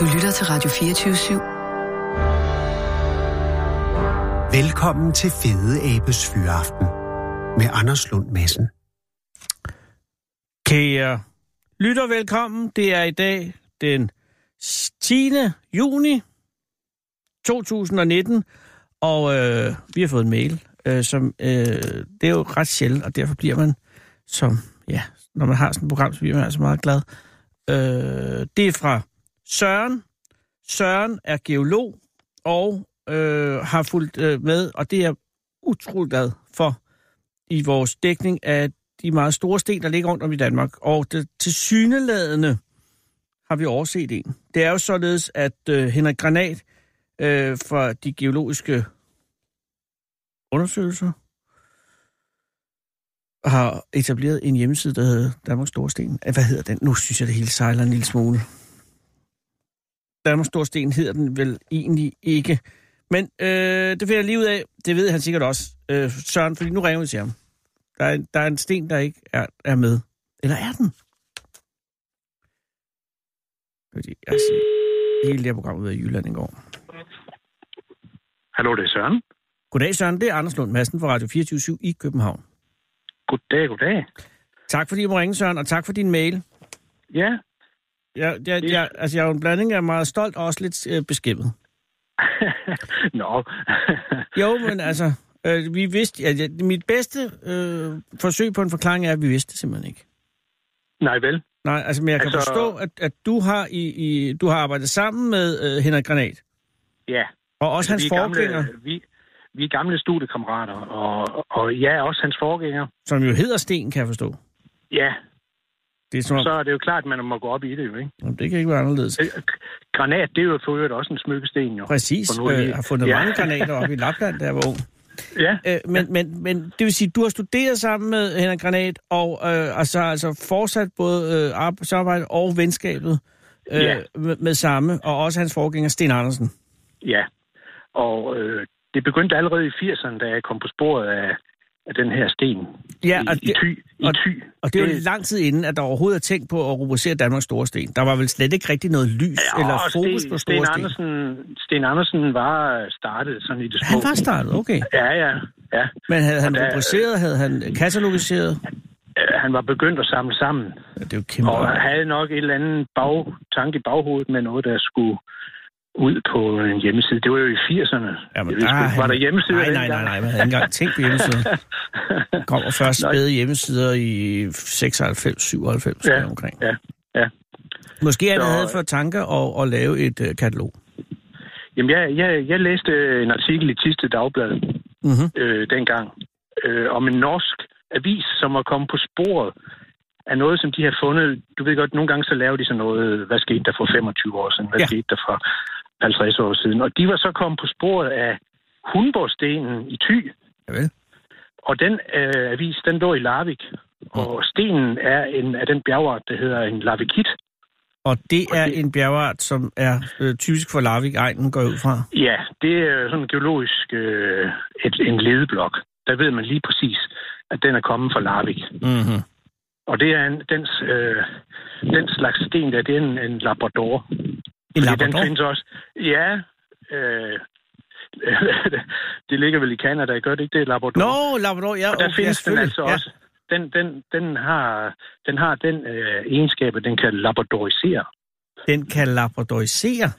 Du lytter til Radio 24 /7. Velkommen til Fede Abes Fyraften med Anders Lund Madsen. Kære lytter, velkommen. Det er i dag den 10. juni 2019, og øh, vi har fået en mail, øh, som øh, det er jo ret sjældent, og derfor bliver man som, ja, når man har sådan et program, så bliver man altså meget glad. Øh, det er fra Søren. Søren er geolog og øh, har fulgt øh, med, og det er utroligt glad for i vores dækning af de meget store sten, der ligger rundt om i Danmark. Og det til syneladende har vi overset en. Det er jo således, at øh, Henrik Granat øh, fra de geologiske undersøgelser har etableret en hjemmeside, der hedder Danmarks Store Sten. Hvad hedder den? Nu synes jeg, det hele sejler en lille smule. Danmarks Store Sten hedder den vel egentlig ikke. Men øh, det finder jeg lige ud af. Det ved han sikkert også, øh, Søren, fordi nu ringer vi til ham. Der er, der er en sten, der ikke er, er med. Eller er den? Fordi jeg siger, hele det her program ud af Jylland i går. Hallo, det er Søren. Goddag, Søren. Det er Anders Lund Madsen fra Radio 24 i København. Goddag, goddag. Tak fordi du må ringe, Søren, og tak for din mail. Ja, Jeg, jeg, jeg, altså, jeg er jo en blanding af meget stolt og også lidt øh, beskæmmet. nå. Jo, men altså, øh, vi vidste, at jeg, mit bedste øh, forsøg på en forklaring er, at vi vidste det simpelthen ikke. Nej, vel? Nej, altså, men jeg kan Altså- forstå, at, at du, har i, i, du har arbejdet sammen med øh, Henrik Granat, Ja. og også hans vi er forgænger, gamle, vi, vi er gamle studiekammerater, og, og ja, også hans forgænger. som jo hedder Sten, kan jeg forstå. Ja, Det er om, så er det jo klart, at man må gå op i det jo, ikke? Jamen, det kan ikke være anderledes. Øh, Granat, det er jo for øvrigt også en smykkesten, jo. Præcis, vi- øh, har fundet Ja. mange granater op i Lapland, jeg var ung. Ja, Øh, men, men, men det vil sige, du har studeret sammen med Henrik Granat, og øh, altså, altså fortsat både øh, arbejde, og venskabet øh, Ja. med, med samme, og også hans forgænger Sten Andersen. ja. Og øh, det begyndte allerede i 80'erne, da jeg kom på sporet af, af den her sten Ja, i, og i det- Thy. I og- Thy. Og det er jo lang tid inden, at der overhovedet er tænkt på at rubricere Danmarks Store Sten. Der var vel slet ikke rigtig noget lys ja, eller fokus Sten, på Store Sten. Andersen, Sten Andersen var startet sådan i det små. Han var startet, okay. Ja, ja, ja. Men havde han der- rubriceret, havde han katalogiseret? Øh, Han var begyndt at samle sammen, Ja, det er jo kæmpe. og arbejde. havde nok et eller andet bag, tanke i baghovedet med noget, der skulle ud på en hjemmeside. Det var jo i 80'erne. Jamen, Jeg ved der sgu er ikke, var der hjemmesider Nej, nej, nej, nej. Man havde ikke engang tænkt på hjemmesider. Der kommer først spæde hjemmesider i 96, 97 Ja, omkring. ja, ja. Måske han Så- havde for tanker at, at lave et uh, katalog. Jamen, jeg, jeg, jeg læste en artikel i Tiste Dagblad Mm-hmm. øh, dengang øh, om en norsk avis, som var kommet på sporet af noget, som de har fundet. Du ved godt, nogle gange så laver de sådan noget, hvad skete der for 25 år siden, hvad ja. skete der for 50 år siden. Og de var så kommet på sporet af Hundborgstenen i Thy. Javel. Og den øh, avis, den lå i Larvik. Og stenen er en af den bjergart, der hedder en lavikit. Og det Og er det- en bjergart, som er øh, typisk for Larvik-egnen, går jeg ud fra. Ja, det er sådan geologisk øh, et, en ledeblok. Der ved man lige præcis, at den er kommet fra Larvik. Mm-hmm. Og det er en, den, øh, den slags sten der, det er en, en labrador. En labrador? Den findes også. Ja, øh, det ligger vel i Canada, gør det ikke det, labrador? Nå, Labrador, ja. Og der okay, findes den altså ja. også. Den, den, den, har, den har den øh, egenskab, at den kan labradorisere. Den kan labradorisere.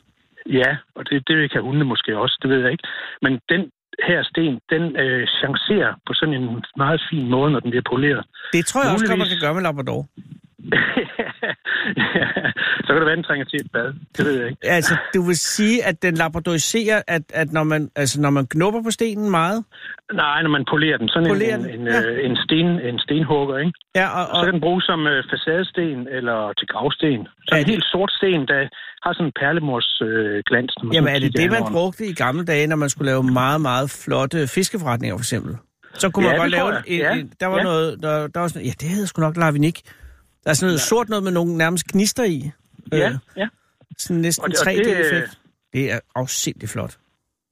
Ja, og det, det kan hunde måske også, det ved jeg ikke. Men den her sten, den øh, chancerer på sådan en meget fin måde, når den bliver poleret. Det tror jeg også godt, man Muligvis. kan gøre med Labrador. Ja, så kan det være, den trænger til et bad. Det ved jeg ikke. Altså, du vil sige, at den labradoriserer, at, at når, man, altså, når man knupper på stenen meget, Nej, når man polerer den. Sådan Polerer en, den, en, ja. en, sten, en stenhugger, ikke? ja, og, Så og, kan den bruges som øh, facadesten eller til gravsten. Så Er en det- helt sort sten, der har sådan en perlemors øh, glans. når man jamen, er det det, man brugte i gamle dage, når man skulle lave meget, meget flotte fiskeforretninger, for eksempel? Så kunne man Ja, godt det tror lave jeg. en, Ja, en, der var ja. noget, der, der var sådan, ja, det hedder sgu nok lavinik. Der er sådan noget sort noget med nogle nærmest gnister i. Ja, Øh, ja. sådan næsten Og det- og 3D-effekt. Det er afsindigt flot.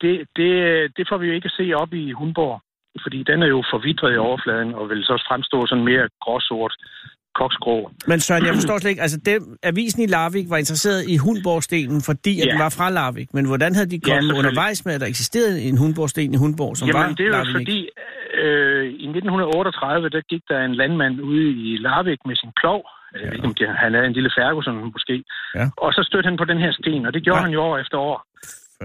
Det, det, det får vi jo ikke at se op i Hundborg, fordi den er jo forvidret i overfladen, og vil så også fremstå sådan mere gråsort koksgrå. Men Søren, jeg forstår slet ikke, altså dem, avisen i Larvik var interesseret i Hundborgstenen, fordi at Ja. den var fra Larvik. Men hvordan havde de kommet selvfølgelig. undervejs med, at der eksisterede en Hundborgsten i Hundborg, som var Jamen, det er jo Larvik? fordi, øh, i 1938, der gik der en landmand ude i Larvik med sin plov. Jeg ved ikke, om det, han havde en lille Ferguson måske. Ja. Og så stødte han på den her sten, og det gjorde Ja. han jo år efter år.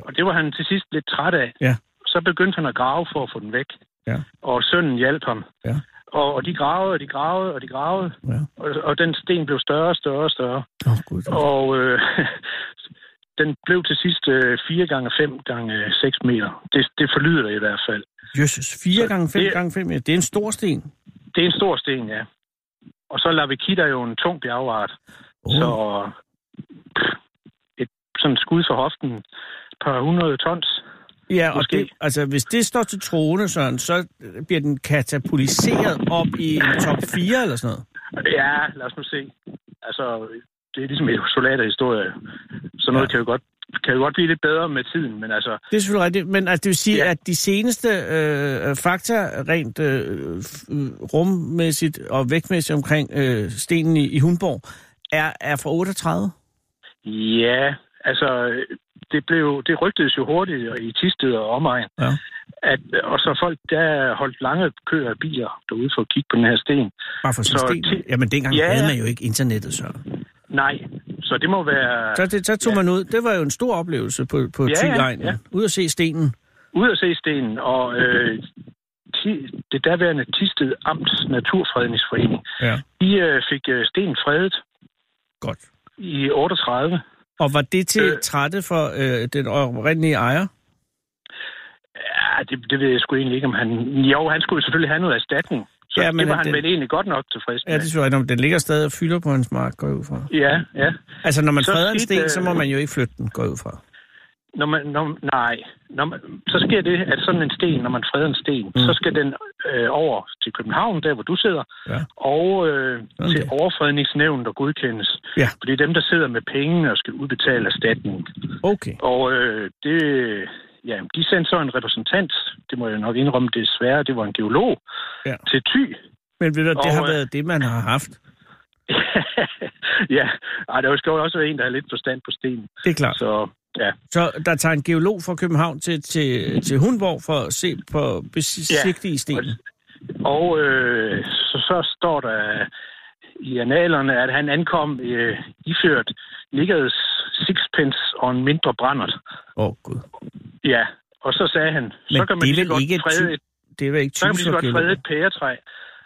Og det var han til sidst lidt træt af. Ja. Så begyndte han at grave for at få den væk. Ja. Og sønnen hjalp ham. Ja. Og, og de gravede, og de gravede, og de gravede. Ja. Og, og den sten blev større og større og større. Oh. Og øh, den blev til sidst øh, 4 gange 5 gange 6 meter. Det, det forlyder det i hvert fald. Jesus, 4 gange 5 det- gange 5 Det er en stor sten. Det er en stor sten, ja. Og så Lavikita er jo en tung bjergart. Oh. Så et sådan et skud for hoften, et par hundrede tons. Ja, og Måske. det, altså, hvis det står til troende, Søren, så bliver den katapultiseret op i en top 4 eller sådan noget. Ja, lad os nu se. Altså, det er ligesom en soldaterhistorie. Så noget ja. kan jo godt kan jo godt blive lidt bedre med tiden, men altså, Det er selvfølgelig rigtigt, men altså, det vil sige, ja. At de seneste øh, fakta, rent øh, rummæssigt og vægtmæssigt omkring øh, stenen i, i Hundborg, er, er fra 38. ja, altså, det, blev, det rygtedes jo hurtigt i Tisted og omegn, Ja. at, og så folk, der holdt lange køer af biler derude for at kigge på den her sten. Bare for Så sten. ti- Jamen, dengang Ja. havde man jo ikke internettet, Søren. Nej, så det må være Så, det, så tog Ja. man ud. Det var jo en stor oplevelse på, på Ja, Thy-egnen. ja. Ud at se stenen. ud at se stenen, og øh, ti, det daværende Tisted Amts Naturfredningsforening, Ja. de øh, fik øh, stenen fredet Godt. i 38. Og var det til Øh. trætte for øh, den oprindelige ejer? Ja, det, det ved jeg sgu egentlig ikke, om han... Jo, han skulle selvfølgelig have noget erstatning. Så Ja, ja, men det var han den- vel egentlig godt nok tilfreds Ja, med. det synes jeg, den ligger stadig og fylder på hans mark, går ud fra. Ja, ja. Altså, når man Så freder en sten, så må øh, man jo ikke flytte den, går ud fra. Når man, når, nej, når man, så sker det, at sådan en sten, når man freder en sten, Mm. så skal den øh, over til København, der hvor du sidder, Ja. og øh, Sådan til overfredningsnævnet og godkendes. Ja. For det er dem, der sidder med pengene og skal udbetale erstatning. Okay. Og øh, det, ja, de sendte så en repræsentant, det må jeg nok indrømme desværre, det var en geolog, Ja. til Thy. Men ved du, det Og, har øh, været det, man har haft. ja, Ej, der skal jo også være en, der har lidt forstand på sten. Det er klart. Så ja, Så der tager en geolog fra København til, til, til Hundborg for at se på besigtige stenen. og øh, så, så står der i analerne, at han ankom øh, iført Nickers sixpence og en mindre brændert. Åh, oh, gud. Ja, og så sagde han, så kan man det lige godt ikke frede et, Det er vel ikke så kan man typisk lige for godt frede et pæretræ.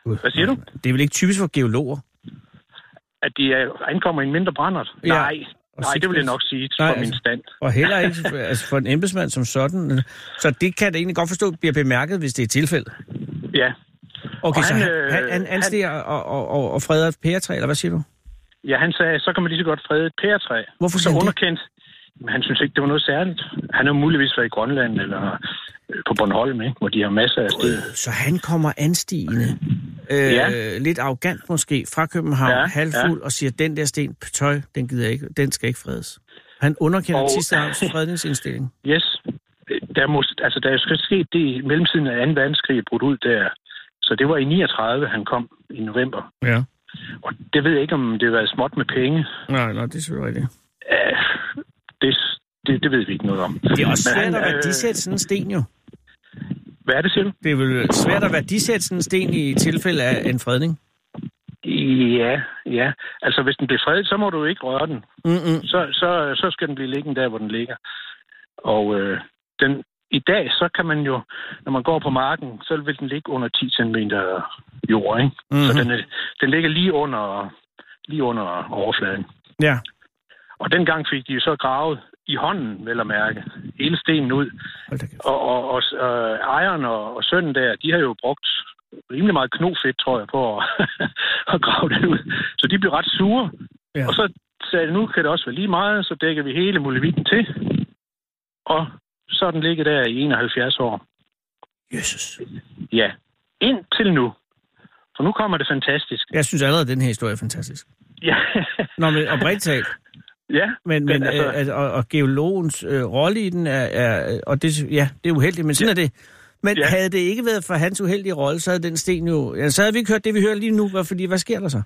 Gud, Hvad siger du? nej, nej. Det er vel ikke typisk for geologer? At de er, ankommer i en mindre brændert? Ja, Nej, og nej, det vil jeg nok sige Nej, fra min altså- stand. Og heller ikke altså for en embedsmand som sådan. Så det kan jeg da egentlig godt forstå, bliver bemærket, hvis det er tilfældet. Ja, Okay, Og så han, han, øh, han, han han- anstiger og, og, og, og freder et pæretræ, eller hvad siger du? Ja, han sagde, så kan man lige så godt frede et pæretræ. Hvorfor Så underkendt. Men han synes ikke, det var noget særligt. Han har muligvis været i Grønland eller øh, på Bornholm, ikke? hvor de har masser af sten. Så han kommer anstigende, øh, Ja. lidt arrogant måske, fra København, ja, Ja, halvfuld, og siger, den der sten, tøj, den gider jeg ikke, den skal ikke fredes. Han underkender Og- sidste arms fredningsindstilling. Yes. Der, må, altså, der er jo sket det i mellemtiden af 2. verdenskrig er brudt ud der. Så det var i 39, han kom i november. Ja. Og det ved jeg ikke, om det har været småt med penge. Nej, nej, det er selvfølgelig rigtigt. Uh, det, det, det ved vi ikke noget om. Det er også Men svært han, at øh, værdisætte sådan en sten jo. Hvad er det, siger du? Det er vel svært at værdisætte sådan en sten i tilfælde af en fredning. Ja, ja. Altså, hvis den bliver fredet, så må du ikke røre den. Mm-mm. Så, så, så skal den blive liggende der, hvor den ligger. Og øh, den, i dag, så kan man jo, når man går på marken, så vil den ligge under 10 cm jord, ikke? Mm-hmm. Så Mhm. den, er, den ligger lige under, lige under overfladen. Ja, Og dengang fik de jo så gravet i hånden, vel at mærke, hele stenen ud. Og, og, og øh, ejeren og, og sønnen der, de har jo brugt rimelig meget knofedt, tror jeg, på at, at grave den ud. Så de blev ret sure. Ja. Og så sagde de, nu kan det også være lige meget, så dækker vi hele muligheden til. Og så er den ligget der i 71 år. Jesus. Ja, indtil nu. For nu kommer det fantastisk. Jeg synes allerede, at den her historie er fantastisk. Ja, Nå, men oprigtigt talt. ja. Men, men Men altså- altså, øh, og, og geologens øh, rolle i den er, er og det, ja, det er uheldigt, men sådan ja. er det. Men ja. Havde det ikke været for hans uheldige rolle, så havde den sten jo... Ja, så havde vi ikke hørt det, vi hører lige nu. Hvad, fordi, hvad sker der så?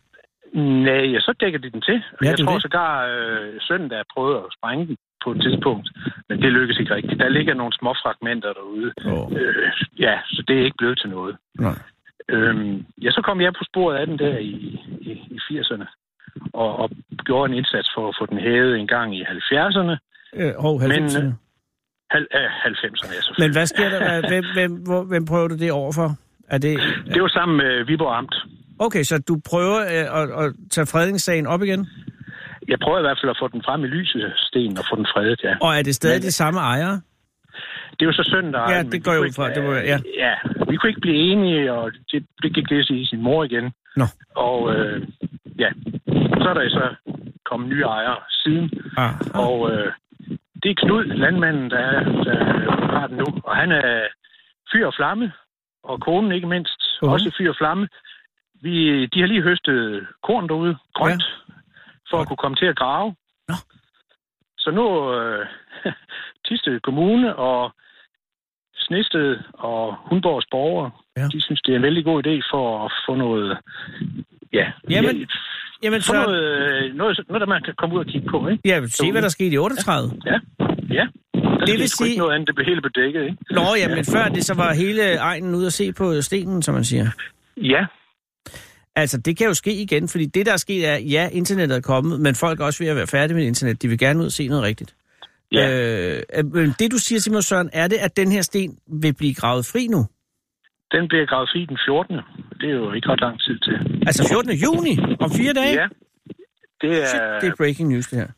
Nej, ja, så dækker de den til. Ja, jeg tror det. sågar, øh, der prøvede at sprænge den på et tidspunkt, men det lykkedes ikke rigtigt. Der ligger nogle små fragmenter derude. Åh. Øh, ja, så det er ikke blevet til noget. Nej. Øhm, ja, så kom jeg på sporet af den der i, i, i 80'erne, og, og gjorde en indsats for at få den hævet en gang i 70'erne. Øh, hov, 90. Men, Hal, øh, 90'erne, ja, selvfølgelig. Men hvad sker der? Hvem, hvem, hvor, hvem prøver du det overfor? Er det... Det var sammen med Viborg Amt. Okay, så du prøver øh, at, at tage fredningssagen op igen? Jeg prøvede i hvert fald at få den frem i lyset, Sten, og få den fredet, ja. Og er det stadig Men- de samme ejere? Det er jo så søn, der Ja, det går ud fra. ikke- Det var- ja. ja. vi kunne ikke blive enige, og det, det gik det i sin mor igen. Nå. Og øh, ja, så er der så kommet nye ejere siden, Ah, og øh, det er Knud, landmanden, der, er- der har den nu. Og han er fyr og flamme, og konen ikke mindst, Mhm. også fyr og flamme. Vi, de har lige høstet korn derude, grønt, ja. For at kunne komme til at grave. Nå. Så nu øh, Tisted Kommune og Snested og Hundborgs borgere, Ja. de synes, det er en vældig god idé for at få noget... Ja, Jamen, ja, Jamen, så... noget, øh, noget, noget, der man kan komme ud og kigge på, ikke? Ja, se hvad der skete i 38. Ja, ja. Der vil vil sige- sige... noget andet, det blev helt bedækket, ikke? Nå, ja, men før det, så var hele egnen ude at se på stenen, som man siger. Ja, Altså, det kan jo ske igen, fordi det, der er sket, er, ja, internettet er kommet, men folk er også ved at være færdige med internet. De vil gerne ud og se noget rigtigt. ja. Øh, øh, men det, du siger mig, Søren, er det, at den her sten vil blive gravet fri nu? Den bliver gravet fri den 14. Det er jo ikke ret lang tid til. Altså 14. juni, om fire dage? Ja, det er... Shit, det er breaking news, det her.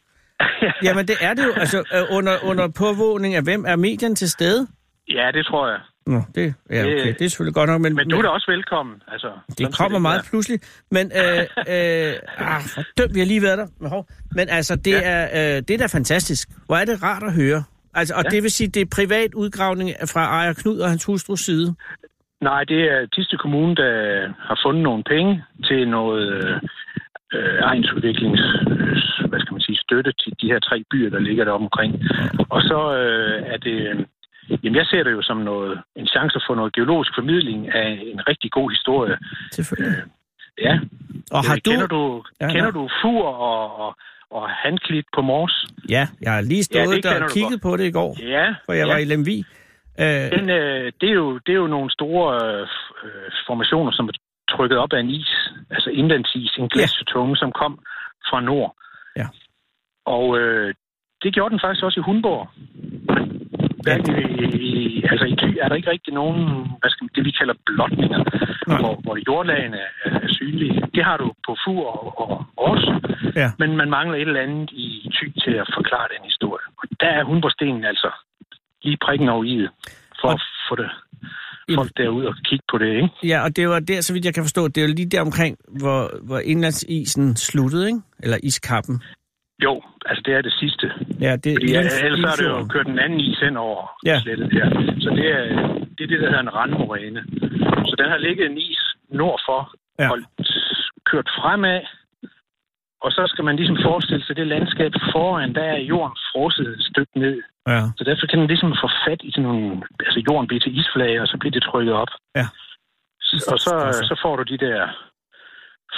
Jamen, det er det jo. Altså, øh, under, under påvågning af hvem er medierne til stede? Ja, det tror jeg. Nå, det, ja, Det- okay, det er selvfølgelig godt nok, men, Men du er da også velkommen. Altså, det kommer ikke meget være. pludselig. Men, øh, øh, ah, for dømt, vi har lige været der. Men hov. Men altså, det, Ja. er, øh, det er da fantastisk. Hvor er det rart at høre. Altså, og Ja. det vil sige, det er privat udgravning fra ejer Knud og hans hustrus side. Nej, det er Tiste Kommune, der har fundet nogle penge til noget øh, øh, egensudviklings, øh, hvad skal man sige, støtte til de her tre byer, der ligger der omkring. Og så øh, er det, øh, jamen jeg ser det jo som noget, en chance for noget geologisk formidling af en rigtig god historie. Selvfølgelig. Ja, Og har Øh, du... kender du, Ja, ja, kender nå. du Fur og, og, og Handklit på Mors? Ja, jeg har lige stået det der og kigget på det i går, Ja, for jeg ja. var i Lemvig. Øh, Den, øh, det, er jo, det er jo nogle store øh, øh, formationer, som er trykket op af en is, altså indlandsis, en glastunge, som kom fra nord. Ja. Og øh, det gjorde den faktisk også i Hundborg. Hverken i, i, altså i Thy er der ikke rigtig nogen, hvad skal man, det vi kalder blotninger, Nej. hvor, hvor jordlagene er, synlige. Det har du på Fur og, og Ors, ja. men man mangler et eller andet i Thy til at forklare den historie. Og der er Hundborgstenen altså lige prikken over i det, for Og- at få det folk derude og kigge på det, ikke? ja, og det var der, så vidt jeg kan forstå, det er lige der omkring, hvor, hvor indlandsisen sluttede, ikke? Eller iskappen. Jo, altså det er det sidste. Ja, det, Fordi ja, ellers er det jo kørt en anden is hen over Ja. slettet her. Så det er, det er det, der hedder en randmoræne. Så den har ligget en is nord for, Ja. og kørt fremad, og så skal man ligesom forestille sig det landskab foran, der er jorden frosset et stykke ned. Ja, Så derfor kan den ligesom få fat i sådan nogle... Altså jorden bliver til isflage, og så bliver det trykket op. Ja. Og så, så får du de der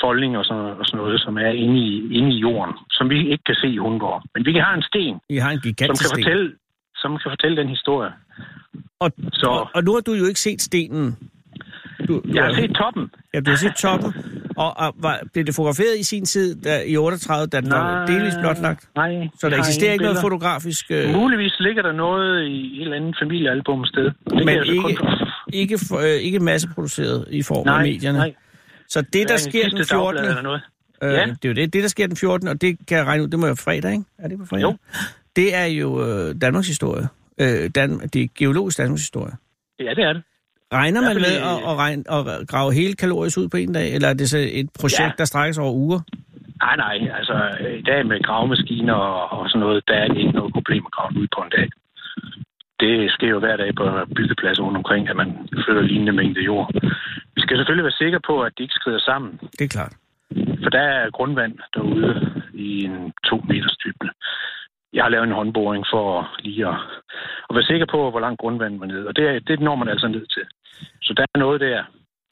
foldninger og sådan, og sådan noget, som er inde i, inde i jorden, som vi ikke kan se i Hundborg. Men vi have en sten, I har en som kan sten. fortælle, som kan fortælle den historie. Og, Så- og, og nu har du jo ikke set stenen. Du, du Jeg har set toppen. Ja, du har set toppen. Og, og var, blev det fotograferet i sin tid, der, i 38, da den var delvis blotlagt? Nej. Så der har eksisterer ikke noget fotografisk... Øh, Muligvis ligger der noget i et eller andet familiealbum sted. Det Men ikke- kun- ikke, øh, ikke masseproduceret i form af nej, medierne. nej. Så det, der sker den sidste dagblad 14. Eller noget. Øh, Ja. Det er jo det. Det, der sker den 14. Og det kan jeg regne ud, det må være fredag, ikke? Er det på fredag? Jo. Det er jo øh, Danmarks historie. Øh, Dan, det er geologisk Danmarks historie. Ja, det er det. Regner man med at, at, regne, at grave hele kalorisk ud på en dag, eller er det så et projekt, Ja. der strækker sig over uger? Nej, nej. Altså, i dag med gravemaskiner og, og sådan noget, der er det ikke noget problem at grave ud på en dag. Det sker jo hver dag på byggepladser rundt omkring, at man flytter lignende mængde jord. Vi skal selvfølgelig være sikre på, at de ikke skrider sammen, Det er klart. for der er grundvand derude i en to meters dybde. Jeg har lavet en håndboring for lige at, at være sikker på, hvor langt grundvandet var nede, og det, det når man altså ned til. Så der er noget der.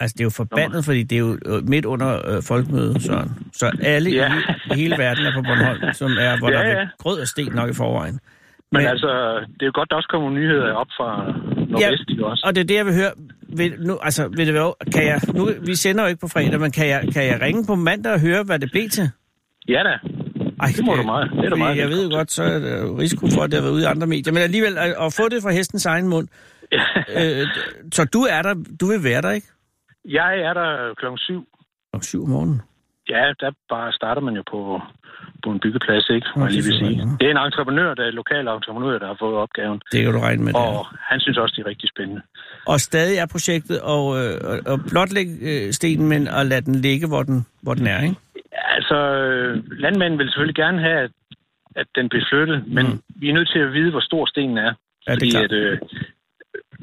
Altså, det er jo forbandet, fordi det er jo øh, midt under øh, folkemødet, Søren. Så alle Ja. i, i hele verden er på Bornholm, som er, hvor Ja, der er ja. grød og sten nok i forvejen. Men, Men altså, det er jo godt, der også kommer nyheder op fra Nordvest, ja. også? Og det er det, jeg vil høre. Vil, nu, altså, vil det være, kan jeg, nu, vi sender jo ikke på fredag, men kan jeg, kan jeg ringe på mandag og høre, hvad det blev til? Ja da. Ej, Det må du meget. Det er du meget Jeg ved jo godt, så er der risiko for, at det har været ude i andre medier. Men alligevel, at, at få det fra hestens egen mund. Ja. Øh, så du er der, du vil være der, ikke? Jeg er der klokken syv. Om syv om morgenen. Ja, der bare starter man jo på, på en byggeplads, ikke? Jeg lige vil det sige. Det er en entreprenør, der er en lokal entreprenør, der har fået opgaven. Det kan du regne med. Det. Og han synes også, det er rigtig spændende. Og stadig er projektet at, øh, at blotlægge øh, stenen, men at lade den ligge, hvor den, hvor den er, ikke? Altså, landmanden vil selvfølgelig gerne have, at, at den bliver flyttet, men mm. vi er nødt til at vide, hvor stor stenen er. Ja, det er Fordi klart. at, øh,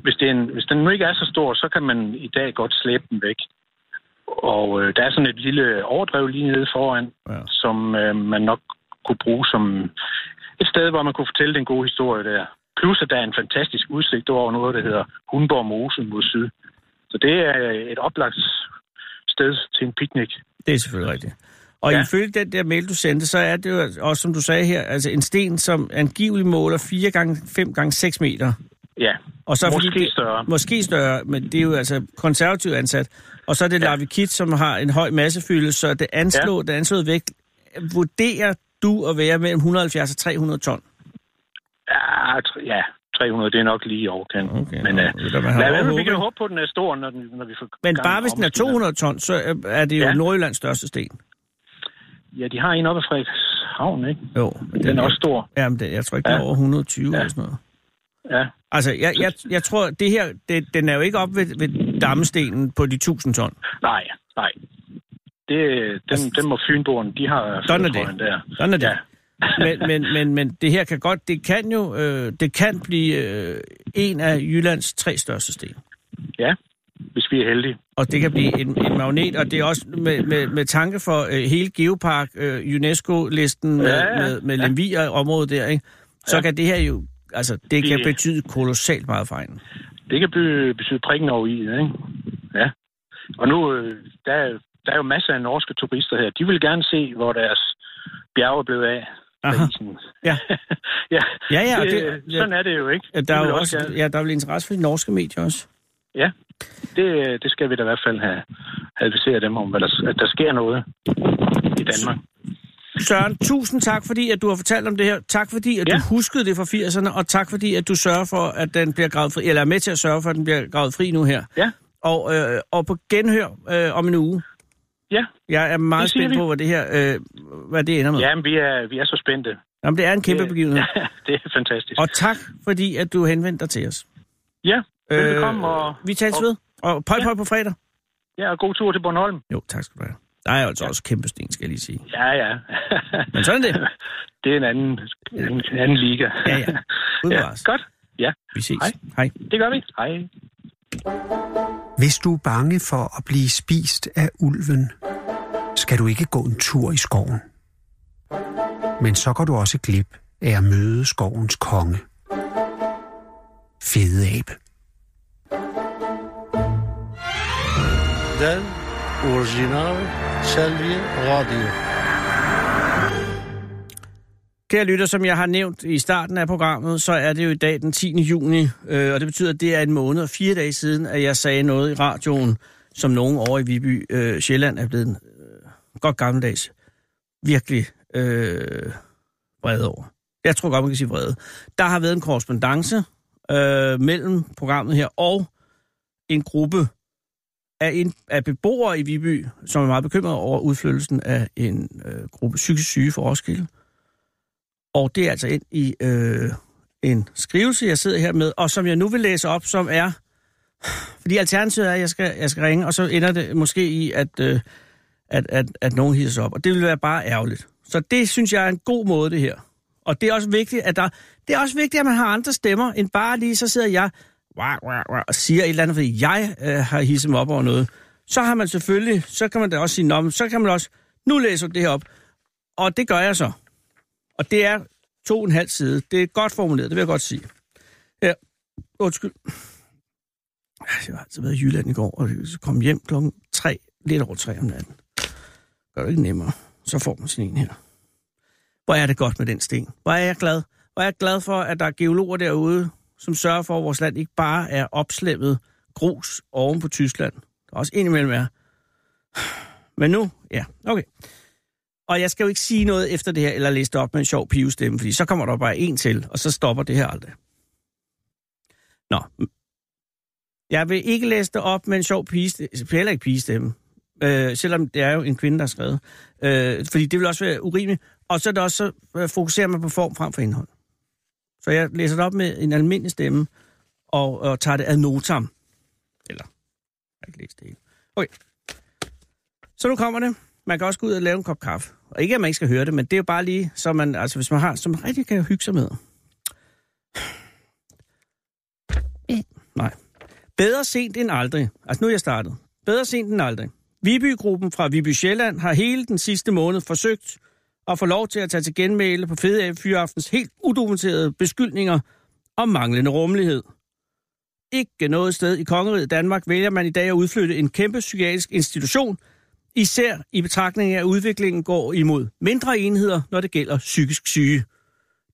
hvis, det er en, hvis den nu ikke er så stor, så kan man i dag godt slæbe den væk. Og øh, der er sådan et lille overdrev lige nede foran, Ja. som øh, man nok kunne bruge som et sted, hvor man kunne fortælle den gode historie der. Plus, at der er en fantastisk udsigt over noget, der hedder Hundborg Mose mod syd. Så det er et oplagt sted til en picnic. Det er selvfølgelig rigtigt. Og ja. Ja. ifølge den der mail, du sendte, så er det jo også, som du sagde her, altså en sten, som angiveligt måler 4 gange 5 gange 6 meter. Ja, Og så Måske det, større. Måske større, men det er jo altså konservativt ansat. Og så er det ja. Ja. Lavikit, som har en høj massefylde, så det anslår, ja. det anslået vægt, vurderer du at være mellem 170 og 300 ton. ja, ja 300, det er nok lige i overkanten. Okay, men nå, øh, man har lad, være, vi kan håbe på, at den er stor, når, den, når vi får Men bare i hvis den er opstillet. 200 ton, så er- er det jo ja. Nordjyllands største sten. Ja, de har en oppe fra Frederikshavn, ikke? Jo, men Den er også stor. Jamen, det, jeg tror ikke, det er Ja. over 120 ja. Ja. eller sådan noget. Ja, Altså, jeg, jeg, jeg tror, det her, det, den er jo ikke op ved, ved dammestenen på de 1000 ton. nej, nej. Det, dem, dem og Fynboerne, de har Sådan er det. der. Sådan er det. Ja. Men, men, men, men det her kan godt, det kan jo, øh, det kan blive øh, en af Jyllands tre største sten. ja, hvis vi er heldige. Og det kan blive en, en magnet, og det er også med, med, med tanke for øh, hele Geopark, øh, UNESCO-listen med, Ja, ja. med, med Lemvig og området der, ikke? så Ja. kan det her jo, altså det kan Det- betyde kolossalt meget for en. Det kan be, betyde prikken over i, ikke? Ja. Og nu, øh, der, er- der er jo masser af norske turister her. De vil gerne se, hvor deres bjerge er blevet af. Aha. Ja. ja, Ja, ja, det, det- sådan er det jo, ikke? Ja, De Der er jo også, gerne- ja, der er vel interesse for de norske medier også. Ja, det, det skal vi da i hvert fald have adviseret dem om, hvad der, at der sker noget i Danmark. Søren, tusind tak, fordi at du har fortalt om det her. Tak, fordi at ja. Du huskede det fra 80'erne, og tak, fordi at du sørger for, at den bliver gravet fri, eller er med til at sørge for, at den bliver gravet fri nu her. Ja, Og, øh, og på genhør øh, om en uge. ja. Jeg er meget spændt vi. på, hvad det her øh, hvad det ender med. Jamen, vi er, vi er så spændte. Jamen, det er en kæmpe Det- begivenhed. Ja, det er fantastisk. Og tak, fordi at du henvendte dig til os. Ja, velbekomme. Og, Øh, vi tales og, ved. Og pøj, pøj på fredag. Ja, og god tur til Bornholm. Jo, tak skal du have. Der er altså også kæmpe sten, skal jeg lige sige. Ja, ja. Men sådan er det. det er en anden, en anden liga. Ja, ja. Ja, godt. Ja, Vi ses. Hej. Hej. det gør vi. Hej. Hvis du er bange for at blive spist af ulven, skal du ikke gå en tur i skoven. Men så går du også glip af at møde skovens konge. Fede abe. Den original Selvi Radio. Kære lytter, som jeg har nævnt i starten af programmet, så er det jo i dag den 10. juni, øh, og det betyder, at det er en måned og fire dage siden, at jeg sagde noget i radioen, som nogen over i Viby, øh, Sjælland, er blevet øh, godt gammeldags virkelig øh, vrede over. Jeg tror godt, man kan sige vrede. Der har været en korrespondence øh, mellem programmet her og en gruppe af, en, af beboere i Viby, som er meget bekymrede over udflyttelsen af en øh, gruppe psykisk syge for Roskilde. Og det er altså ind i øh, en skrivelse, jeg sidder her med, og som jeg nu vil læse op, som er... Fordi alternativet er, at jeg skal, jeg skal ringe, og så ender det måske i, at, øh, at, at, at nogen hisser sig op. Og det vil være bare ærgerligt. Så det synes jeg er en god måde, det her. Og det er også vigtigt, at der, det er også vigtigt, at man har andre stemmer, end bare lige, så sidder jeg wah, wah, wah, og siger et eller andet, fordi jeg øh, har hisset mig op over noget. Så har man selvfølgelig, så kan man da også sige, Nå, så kan man også, nu læser du det her op. Og det gør jeg så. Og det er to og en halv side. Det er godt formuleret, det vil jeg godt sige. Ja, undskyld. jeg har altså været i Jylland i går, og så kom hjem klokken 3, lidt over 3 om natten. Gør det ikke nemmere. Så får man sådan en her. Hvor er det godt med den sten. Hvor er jeg glad. Hvor er jeg glad for, at der er geologer derude, som sørger for, at vores land ikke bare er opslemmet grus oven på Tyskland. Der er også indimellem er. Men nu, ja, okay. Og jeg skal jo ikke sige noget efter det her, eller læse det op med en sjov pivestemme, fordi så kommer der bare en til, og så stopper det her aldrig. Nå. Jeg vil ikke læse det op med en sjov pigestemme, altså, heller ikke pigestemme, øh, selvom det er jo en kvinde, der har skrevet. Øh, fordi det vil også være urimeligt. Og så er det også, så øh, fokuserer man på form frem for indhold. Så jeg læser det op med en almindelig stemme, og, og tager det ad notam. Eller, jeg har ikke læst det hele. Okay. Så nu kommer det. Man kan også gå ud og lave en kop kaffe. Og ikke, at man ikke skal høre det, men det er jo bare lige, så man, altså hvis man har, så man rigtig kan hygge sig med. Nej. Bedre sent end aldrig. Altså nu er jeg startet. Bedre sent end aldrig. Viby-gruppen fra Viby Sjælland har hele den sidste måned forsøgt og få lov til at tage til genmæle på Fede Fyraftens helt udokumenterede beskyldninger om manglende rummelighed. Ikke noget sted i kongeriget Danmark vælger man i dag at udflytte en kæmpe psykiatrisk institution, især i betragtning af, at udviklingen går imod mindre enheder, når det gælder psykisk syge.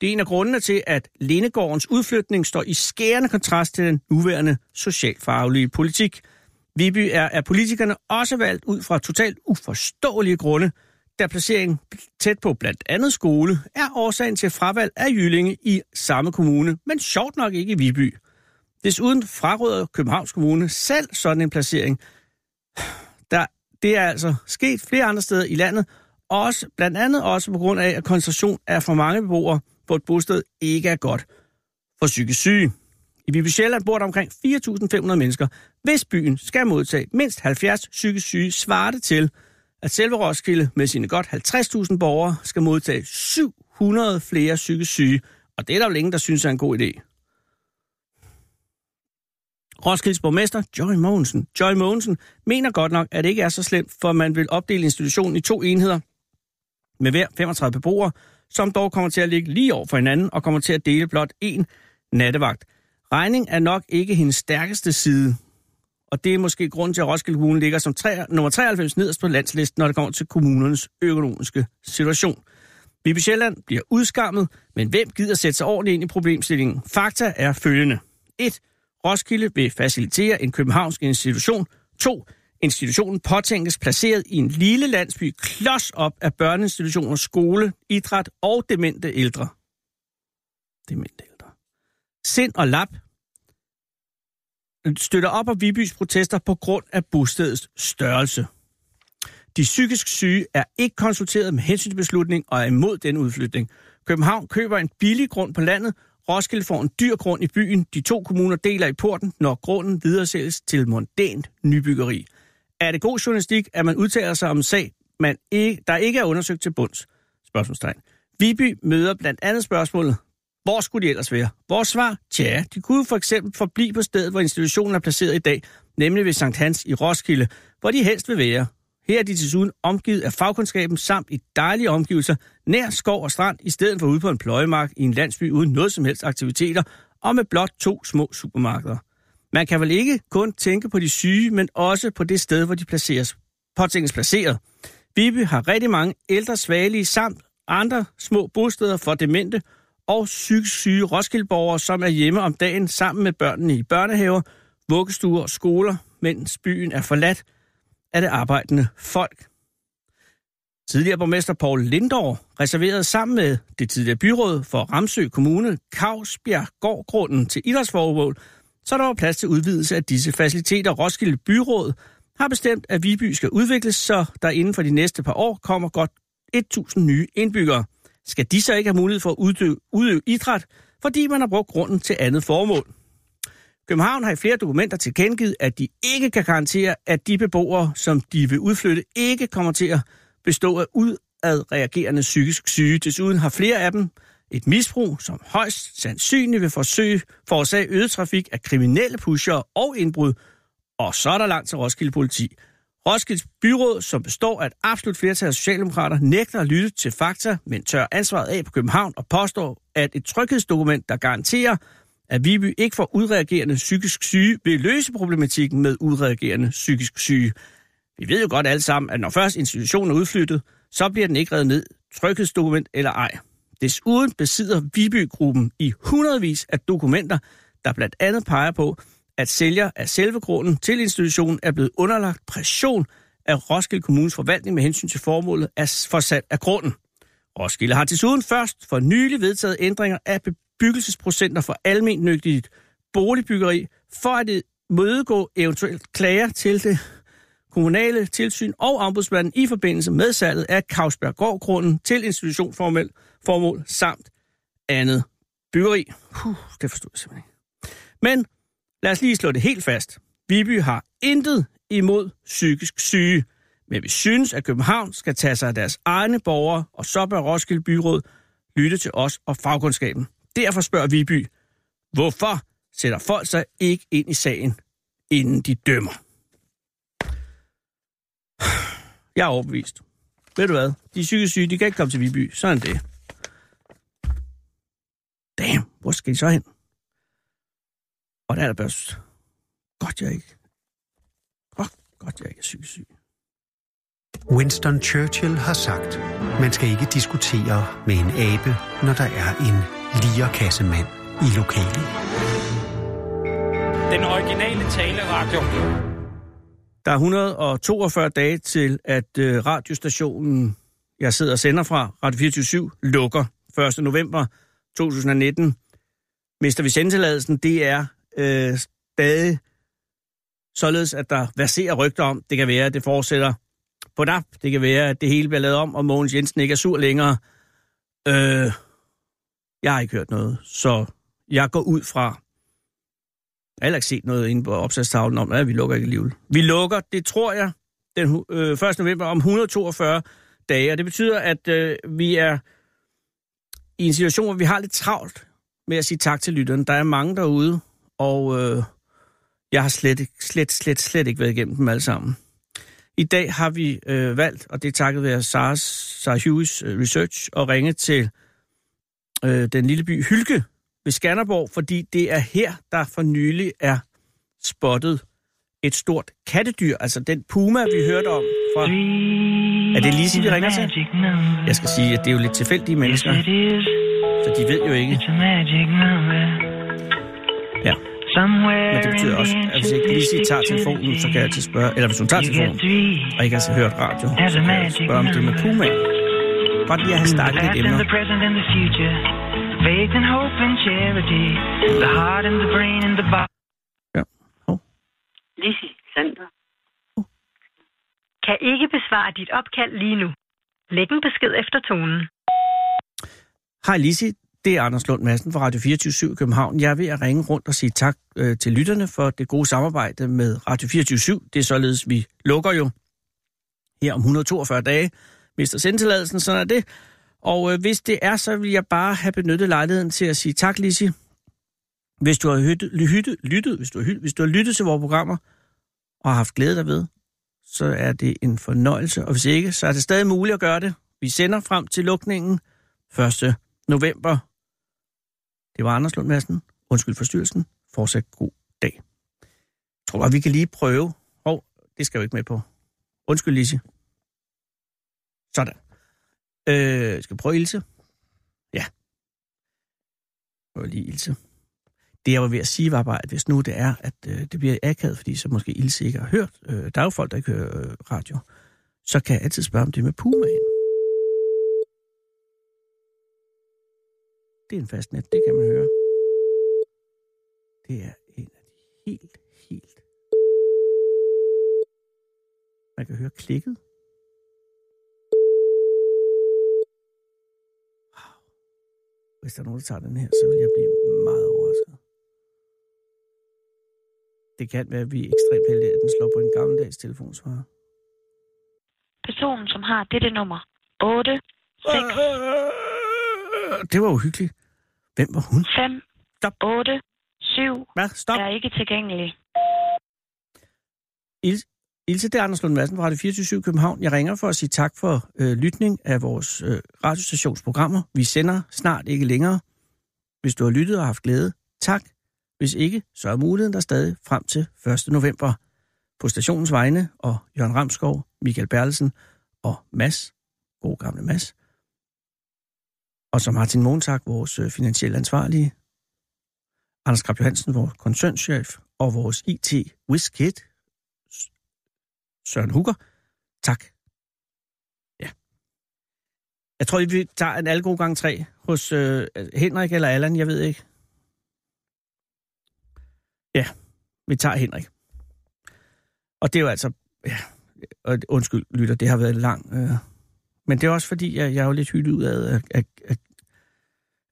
Det er en af grundene til, at Lindegårdens udflytning står i skærende kontrast til den nuværende socialfaglige politik. Viby er af politikerne også valgt ud fra totalt uforståelige grunde, da placeringen tæt på blandt andet skole er årsagen til fravalg af Jyllinge i samme kommune, men sjovt nok ikke i Viby. Desuden fraråder Københavns Kommune selv sådan en placering. Der, det er altså sket flere andre steder i landet, også, blandt andet også på grund af, at koncentration af for mange beboere på et bosted ikke er godt for psykisk syge. I Viby Sjælland bor der omkring 4.500 mennesker. Hvis byen skal modtage mindst 70 psykisk syge, svarer det til, at selve Roskilde med sine godt 50.000 borgere skal modtage 700 flere psykisk syge, og det er der jo ingen, der synes er en god idé. Roskildes borgmester Joy Mogensen, Joy Mogensen mener godt nok, at det ikke er så slemt, for man vil opdele institutionen i to enheder med hver 35 beboere, som dog kommer til at ligge lige over for hinanden og kommer til at dele blot én nattevagt. Regning er nok ikke hendes stærkeste side, og det er måske grund til, at Roskilde Kommune ligger som tre, nummer 93 nederst på landslisten, når det kommer til kommunernes økonomiske situation. Viby Sjælland bliver udskammet, men hvem gider sætte sig ordentligt ind i problemstillingen? Fakta er følgende. 1. Roskilde vil facilitere en københavnsk institution. 2. Institutionen påtænkes placeret i en lille landsby klods op af børneinstitutioner, skole, idræt og demente ældre. Demente ældre. Sind og Lap støtter op om Vibys protester på grund af bostedets størrelse. De psykisk syge er ikke konsulteret med hensyn til beslutning og er imod den udflytning. København køber en billig grund på landet, Roskilde får en dyr grund i byen. De to kommuner deler i porten, når grunden videresælges til mondænt nybyggeri. Er det god journalistik, at man udtaler sig om en sag, man ikke, der ikke er undersøgt til bunds? Spørgsmålstegn. Viby møder blandt andet spørgsmålet, hvor skulle de ellers være? Vores svar? Tja, de kunne for eksempel forblive på stedet, hvor institutionen er placeret i dag, nemlig ved Sankt Hans i Roskilde, hvor de helst vil være. Her er de desuden omgivet af fagkundskaben samt i dejlige omgivelser nær skov og strand, i stedet for ude på en pløjemark i en landsby uden noget som helst aktiviteter, og med blot to små supermarkeder. Man kan vel ikke kun tænke på de syge, men også på det sted, hvor de placeres, påtænkes placeret. Vibe har rigtig mange ældre svagelige samt andre små bosteder for demente og psykisk syge Roskildeborgere, som er hjemme om dagen sammen med børnene i børnehaver, vuggestuer og skoler, mens byen er forladt af det arbejdende folk. Tidligere borgmester Paul Lindor reserverede sammen med det tidligere byråd for Ramsø Kommune Kavsbjerg gårdgrunden til idrætsformål, så der var plads til udvidelse af disse faciliteter. Roskilde Byråd har bestemt, at Viby skal udvikles, så der inden for de næste par år kommer godt 1.000 nye indbyggere. Skal de så ikke have mulighed for at udøve, udøve idræt, fordi man har brugt grunden til andet formål? København har i flere dokumenter tilkendegivet, at de ikke kan garantere, at de beboere, som de vil udflytte, ikke kommer til at bestå af udadreagerende psykisk syge. Desuden har flere af dem et misbrug, som højst sandsynligt vil forsøge forårsage øget trafik af kriminelle pusher og indbrud, og så er der langt til Roskilde Politi. Roskilds byråd, som består af et absolut flertal af socialdemokrater, nægter at lytte til fakta, men tør ansvaret af på København og påstår, at et tryghedsdokument, der garanterer, At Viby ikke får udreagerende psykisk syge, vil løse problematikken med udreagerende psykisk syge. Vi ved jo godt alle sammen, at når først institutionen er udflyttet, så bliver den ikke reddet ned, tryghedsdokument eller ej. Desuden besidder Viby-gruppen i hundredvis af dokumenter, der blandt andet peger på, at sælger af selve grunden til institutionen er blevet underlagt pression af Roskilde Kommunes forvaltning med hensyn til formålet for salg af grunden. Roskilde har desuden først for nylig vedtaget ændringer af bebyggelsesprocenter for almennyttigt boligbyggeri, for at mødegå eventuelt klager til det kommunale tilsyn og ombudsmanden i forbindelse med salget af Kavsberggårdgrunden til institutionsformål formål samt andet byggeri. Puh, det forstod jeg simpelthen ikke. Men lad os lige slå det helt fast. Viby har intet imod psykisk syge, men vi synes, at København skal tage sig af deres egne borgere, og så bør Roskilde Byråd lytte til os og fagkundskaben. Derfor spørger Viby, hvorfor sætter folk sig ikke ind i sagen, inden de dømmer? Jeg er overbevist. Ved du hvad? De psykisk syge, de kan ikke komme til Viby. Sådan det. Damn, hvor skal de så hen? Og der er der børst. Godt, jeg ikke. Godt, godt, jeg ikke er psykisk syg. Winston Churchill har sagt, man skal ikke diskutere med en abe, når der er en lierkassemand i lokalet. Den originale taleradio. Der er 142 dage til, at øh, radiostationen, jeg sidder og sender fra, Radio 24 lukker 1. november 2019. Mister vi sendtilladelsen, det er øh, stadig således, at der verserer rygter om, det kan være, at det fortsætter på DAP. Det kan være, at det hele bliver lavet om, og Mogens Jensen ikke er sur længere. Øh, jeg har ikke hørt noget, så jeg går ud fra, jeg har heller ikke set noget inde på opsatstavlen om, at vi lukker ikke alligevel. Vi lukker, det tror jeg, den øh, 1. november om 142 dage, og det betyder, at øh, vi er i en situation, hvor vi har lidt travlt med at sige tak til lytterne. Der er mange derude, og øh, jeg har slet, slet, slet, slet ikke været igennem dem alle sammen. I dag har vi øh, valgt, og det er takket være Sarah, Sarah Hughes øh, Research, at ringe til øh, den lille by Hylke ved Skanderborg, fordi det er her, der for nylig er spottet et stort kattedyr, altså den puma, vi hørte om fra... Er det Lise, vi ringer til? Jeg skal sige, at det er jo lidt tilfældige mennesker, så de ved jo ikke. Ja. Men det betyder også, at hvis ikke Lise tager telefonen, så kan jeg altid spørge, eller hvis hun tager telefonen, og ikke har hørt radio, så kan jeg spørge om det med puma. Bare lige at have startet lidt emner. Faith and hope and charity, the heart and the brain and the body. Ja. Oh. Lise Sander. Oh. Kan ikke besvare dit opkald lige nu. Læg en besked efter tonen. Hej Lise, det er Anders Lund Madsen fra Radio 24 København. Jeg er ved at ringe rundt og sige tak øh, til lytterne for det gode samarbejde med Radio 24 Det er således, vi lukker jo her om 142 dage. Mister sendtilladelsen, sådan er det. Og øh, hvis det er, så vil jeg bare have benyttet lejligheden til at sige tak, Lisi. Hvis du har lyttet, lyttet, lyttet, hvis du har, hvis du har lyttet til vores programmer og har haft glæde derved, så er det en fornøjelse. Og hvis ikke, så er det stadig muligt at gøre det. Vi sender frem til lukningen 1. november. Det var Anders Lund Madsen. Undskyld forstyrrelsen. Fortsat god dag. Jeg tror bare, vi kan lige prøve. Hov, oh, det skal jeg jo ikke med på. Undskyld, Lise. Sådan. Øh, skal vi prøve Ilse? Ja. Prøv lige Ilse. Det jeg var ved at sige var bare, at hvis nu det er, at øh, det bliver akavet, fordi så måske Ilse ikke har hørt, øh, der er jo folk, der ikke hører øh, radio, så kan jeg altid spørge om det med Pumaen. Det er en fast net, det kan man høre. Det er en af de helt, helt... Man kan høre klikket. Hvis der er nogen, der tager den her, så vil jeg blive meget overrasket. Det kan være, at vi er ekstremt heldige, at den slår på en gammeldags telefonsvarer. Personen, som har dette nummer 8, 6, Det var uhyggeligt. Hvem var hun? 5, Stop. 8, 7 Hvad? Stop. er ikke tilgængelig. Ilse, Ilse, det er Anders Lund Madsen fra Radio 24 København. Jeg ringer for at sige tak for øh, lytning af vores øh, radiostationsprogrammer. Vi sender snart ikke længere. Hvis du har lyttet og haft glæde, tak. Hvis ikke, så er muligheden der stadig frem til 1. november. På stationens vegne og Jørgen Ramskov, Michael Berlesen og Mads, god gamle Mads, og så Martin Montak, vores øh, finansielle ansvarlige, Anders Krab Johansen, vores koncernchef, og vores IT Wizkid, Søren Hugger. Tak. Ja. Jeg tror, vi tager en alko gang tre hos øh, Henrik eller Allan, jeg ved ikke. Ja, vi tager Henrik. Og det er jo altså... Ja, og undskyld, lytter, det har været lang... Øh, men det er også fordi, jeg, jeg er jo lidt hyldet ud af, af, af,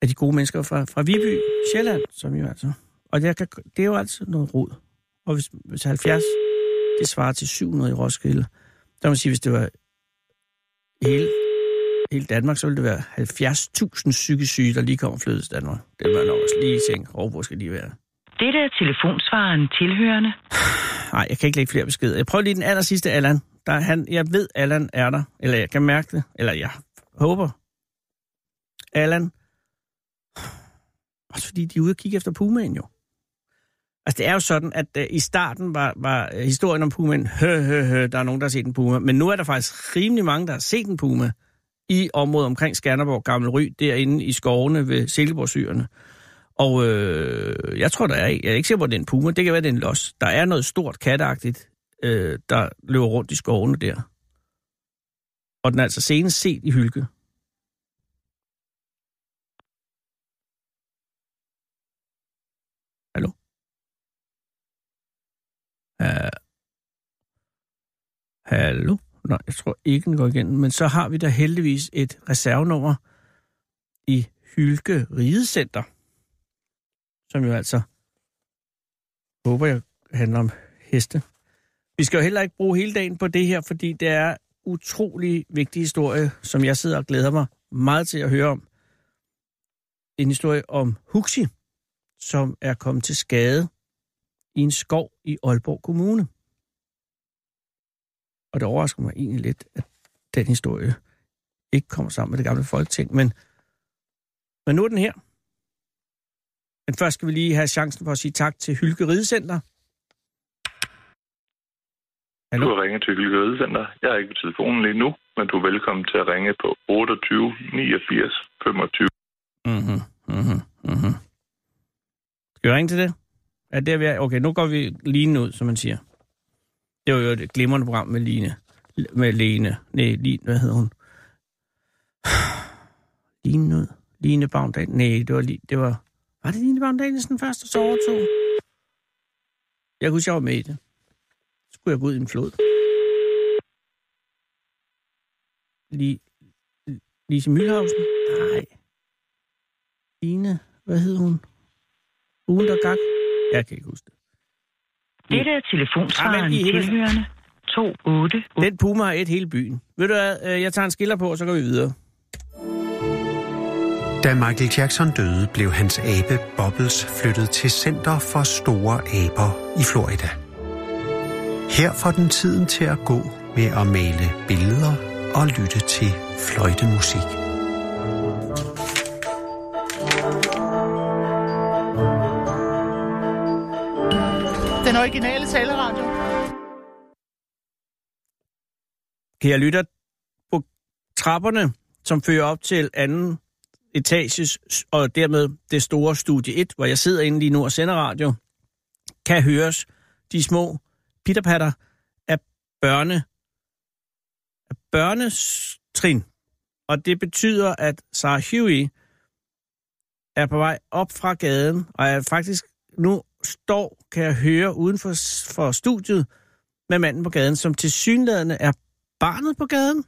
af de gode mennesker fra, fra Viby, Sjælland, som jo altså... Og det, kan, det er jo altid noget rod. Og hvis, hvis 70, det svarer til 700 i Roskilde, der må man sige, hvis det var hele, hele Danmark, så ville det være 70.000 psykisk syge, der lige kommer flyttet til Danmark. Det man nok også lige tænke, oh, hvor skal de være? Dette er telefonsvaren tilhørende. Nej, jeg kan ikke lægge flere beskeder. Jeg prøver lige den aller sidste, Allan. Der er han, jeg ved, Allan er der. Eller jeg kan mærke det. Eller jeg håber. Allan. Også fordi de er ude og kigge efter Pumaen jo. Altså det er jo sådan, at uh, i starten var, var øh, historien om Pumaen, hø, hø, hø, der er nogen, der har set en Puma. Men nu er der faktisk rimelig mange, der har set en Puma i området omkring Skanderborg, Gammel Ry, derinde i skovene ved Silkeborgsyrene. Og øh, jeg tror, der er, jeg er ikke sikker på, at det er en puma. Det kan være, det er en los. Der er noget stort katteagtigt, øh, der løber rundt i skovene der. Og den er altså senest set i hylke. Hallo? Uh, hallo? Nej, jeg tror ikke, den går igen. Men så har vi da heldigvis et reservenummer i Hylke Ridecenter som jo altså håber jeg handler om heste. Vi skal jo heller ikke bruge hele dagen på det her, fordi det er utrolig vigtig historie, som jeg sidder og glæder mig meget til at høre om. En historie om Huxi, som er kommet til skade i en skov i Aalborg Kommune. Og det overrasker mig egentlig lidt, at den historie ikke kommer sammen med det gamle folketing, men, men nu er den her. Men først skal vi lige have chancen for at sige tak til Hylke Ridecenter. Hallo? Du har ringet til Ridecenter. Jeg er ikke på telefonen lige nu, men du er velkommen til at ringe på 28 89 25. Mhm, mhm, mhm. Skal vi ringe til det? Er det, vi er? Okay, nu går vi Line ud, som man siger. Det var jo et glimrende program med Line. Med Lene. Nej, Line, hvad hedder hun? Line ud. Line Baumdal. Nej, det var, det var var det Line Vagn Danielsen først, og så overtog? Jeg kunne huske, jeg var med i det. Skulle jeg gå ud i en flod. Lige, Lise Mølhausen? Nej. Line, hvad hed hun? Ugen, der gak? Jeg kan ikke huske det. Dette er telefonsvaren ja, tilhørende 28. Den puma har et hele byen. Ved du hvad, øh, jeg tager en skiller på, og så går vi videre. Da Michael Jackson døde, blev hans abe Bobbles flyttet til Center for Store Aber i Florida. Her får den tiden til at gå med at male billeder og lytte til fløjtemusik. Den originale taleradio. Kære lytter, på trapperne, som fører op til anden etages, og dermed det store studie 1, hvor jeg sidder inde lige nu og sender radio, kan høres de små pitterpatter af børne af børnestrin. Og det betyder, at Sarah Huey er på vej op fra gaden, og er faktisk nu står, kan jeg høre, uden for, for studiet med manden på gaden, som til synlædende er barnet på gaden.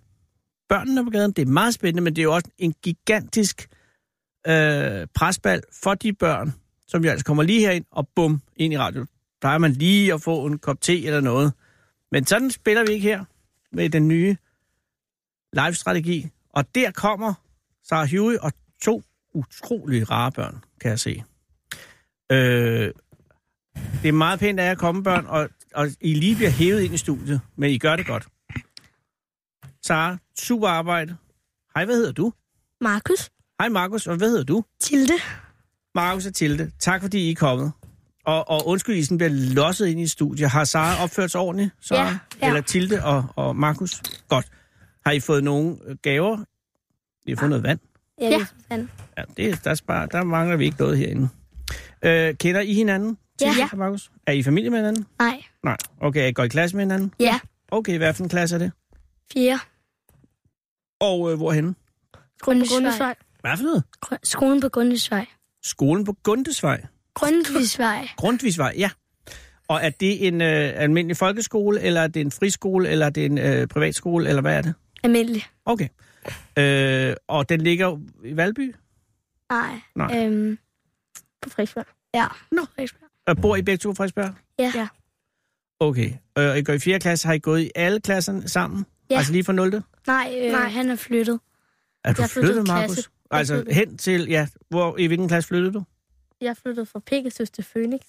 Børnene på gaden. Det er meget spændende, men det er jo også en gigantisk øh, presbal for de børn, som jo altså kommer lige herind og bum, ind i radio. Der er man lige at få en kop te eller noget. Men sådan spiller vi ikke her med den nye live-strategi. Og der kommer Sarah Huey og to utrolig rare børn, kan jeg se. Øh, det er meget pænt af jer at komme, børn, og, og I lige bliver hævet ind i studiet, men I gør det godt. Sara, super arbejde. Hej, hvad hedder du? Markus. Hej Markus, og hvad hedder du? Tilde. Markus og Tilde, tak fordi I er kommet. Og, og undskyld, I sådan bliver losset ind i studiet. Har Sara opført sig ordentligt? Sara? Ja, ja. Eller Tilde og, og Markus? Godt. Har I fået nogle gaver? Vi har fået noget vand. Ja, Ja. ja. Ja, det, der, spar, der mangler vi ikke noget herinde. Øh, kender I hinanden? Ja. Tilde og Markus? Er I familie med hinanden? Nej. Nej. Okay, går I klasse med hinanden? Ja. Okay, hvad for en klasse er det? Fire. Og øh, hvorhenne? Grundesvej. Hvad for noget? Skolen på Grundesvej. Skolen på Gundesvej. Grundtvigsvej. Grundtvisvej, ja. Og er det en øh, almindelig folkeskole, eller er det en friskole, eller er det en øh, privatskole, eller hvad er det? Almindelig. Okay. Øh, og den ligger i Valby? Nej. Nej. Øhm, På Frederiksberg. ja. Nå. Frederiksberg. Og bor I begge to i Frederiksberg? Ja. Ja. Okay. Øh, I går i 4. klasse. Har I gået i alle klasserne sammen? Ja. Altså lige fra 0. Nej, øh, Nej. han er flyttet. Er du Jeg flyttede flyttet, Markus? Altså hen til, ja, hvor, i hvilken klasse flyttede du? Jeg flyttede fra Pegasus til Phoenix.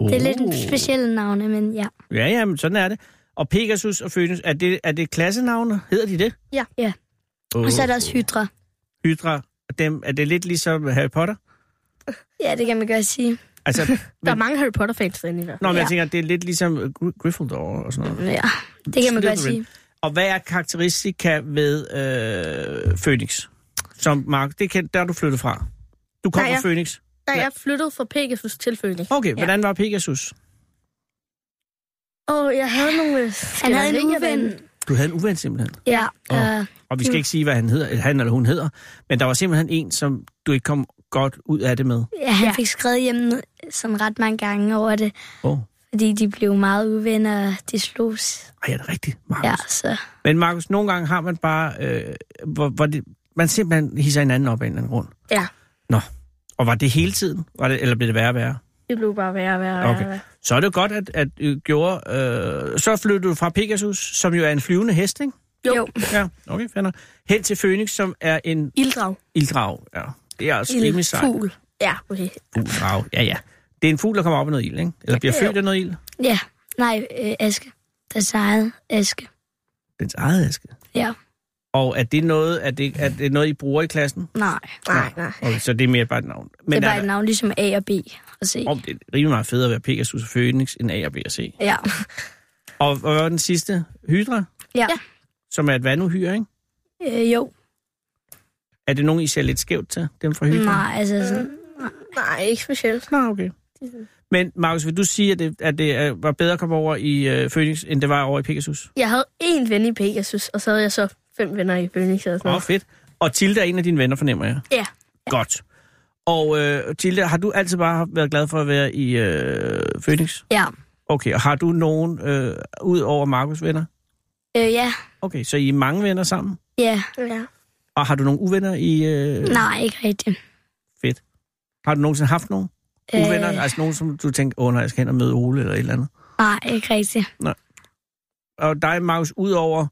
Det er lidt Oh. en speciel navne, men ja. Ja, ja, men sådan er det. Og Pegasus og Phoenix, er det, er det klassenavne? Hedder de det? Ja. Ja. Oh. Og så er der også Hydra. Hydra. Dem, er det lidt ligesom Harry Potter? Ja, det kan man godt sige. Altså, Der er mange Harry Potter-fans derinde i hvert fald. Nå, men jeg Ja. tænker, det er lidt ligesom Gry- Gryffindor og sådan noget. Ja, det kan man godt sige. Og hvad er karakteristika ved øh, Phoenix? Som Mark, det kan, der er du flyttet fra. Du kom Nej, fra jeg- Nej, jeg flyttede fra Pegasus til Phoenix. Okay, hvordan var Pegasus? Og jeg havde nogle... Han havde en uven. Du havde en uven simpelthen. Ja, Åh. øh, Og vi skal ikke sige, hvad han hedder, eller han eller hun hedder, men der var simpelthen en, som du ikke kom godt ud af det med. ja, han Ja. fik skrevet hjem sådan ret mange gange over det, Åh, oh. fordi de blev meget uvenner, og de slogs. ej, er det rigtigt, Markus? Ja, så Men Markus, nogle gange har man bare, øh, hvor, hvor det, man simpelthen hisser hinanden op af en eller anden grund. Ja. Nå, og var det hele tiden, var det, eller blev det værre og værre? Det blev bare værre og værre Okay. værre. Så er det jo godt, at, at øh, gjorde... Øh, så flyttede du fra Pegasus, som jo er en flyvende hest, ikke? jo, jo. Ja, okay, nok. Hen til Phoenix, som er en Ilddrag. ilddrag. Ja, det er altså rimelig sejt. fugl. Ja, okay. Fugl, ja, ja. Det er en fugl, der kommer op af noget ild, ikke? Eller bliver født af noget ild. Ja, nej, øh, Aske. Deres eget Aske. Dens eget aske. Ja. Og er det noget, er det, er det noget I bruger i klassen? Nej, Nej, nej. Okay, så det er mere bare et navn. det er bare er, et navn ligesom A og B og C. om, det er rimelig meget federe at være Pegasus og Phoenix end A og B og C. Ja. Og, og hvad var den sidste? Hydra, Ja. som er et vanduhyre, ikke? Øh, jo. Er det nogen, I ser lidt skævt til, dem fra Hydra? Nej, altså sådan, Nej, ikke specielt. Nå, okay. Men Markus, vil du sige, at det, at det var bedre at komme over i øh, Phoenix, end det var over i Pegasus? Jeg havde én ven i Pegasus, og så havde jeg så fem venner i Phoenix. Og sådan Åh, noget. fedt. Og Tilde er en af dine venner, fornemmer jeg. Ja. Godt. Og øh, Tilde, har du altid bare været glad for at være i øh, Phoenix? ja. Okay, og har du nogen øh, ud over Markus venner? Øh, ja. Okay, så I er mange venner sammen? Ja. Ja. Og har du nogle uvenner i... Øh, Nej, ikke rigtigt. Fedt. Har du nogensinde haft nogen uvenner? Øh, Altså nogen, som du tænker, åh nej, jeg skal hen og møde Ole eller et eller andet? nej, ikke rigtigt. Og dig, Markus, ud over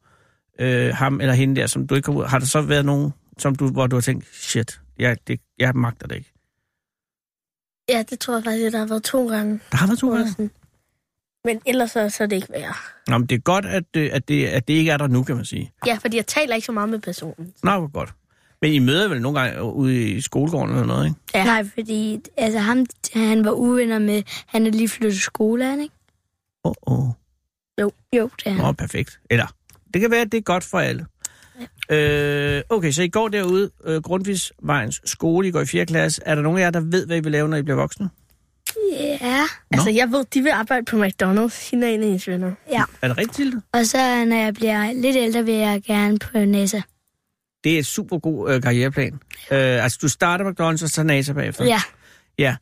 øh, ham eller hende der, som du ikke kom ud, har der så været nogen, som du, hvor du har tænkt, shit, jeg, det, jeg magter det ikke? ja, det tror jeg faktisk, der har været to gange. Der har været to gange. sådan- Men ellers så, så er det ikke værre. Nå, men det er godt, at, det, at, det, at det ikke er der nu, kan man sige. Ja, fordi jeg taler ikke så meget med personen. Nå, hvor godt. Men I møder vel nogle gange ude i skolegården eller noget, ikke? Ja. Nej, fordi altså, ham, han var uvenner med, han er lige flyttet til skole, han ikke? Åh, oh, åh. Jo, det er han. Nå, perfekt. Eller, det kan være, at det er godt for alle. Øh, okay, så I går derude, øh, Grundtvigsvejens skole, I går i 4. klasse. Er der nogen af jer, der ved, hvad I vil lave, når I bliver voksne? Ja. Altså, jeg ved, de vil arbejde på McDonald's. Hende er en af hendes venner. Ja. Er det rigtigt? Og så, når jeg bliver lidt ældre, vil jeg gerne på NASA. Det er et super god øh, karriereplan. Øh, altså, du starter McDonald's, og så NASA bagefter. Ja. Ja.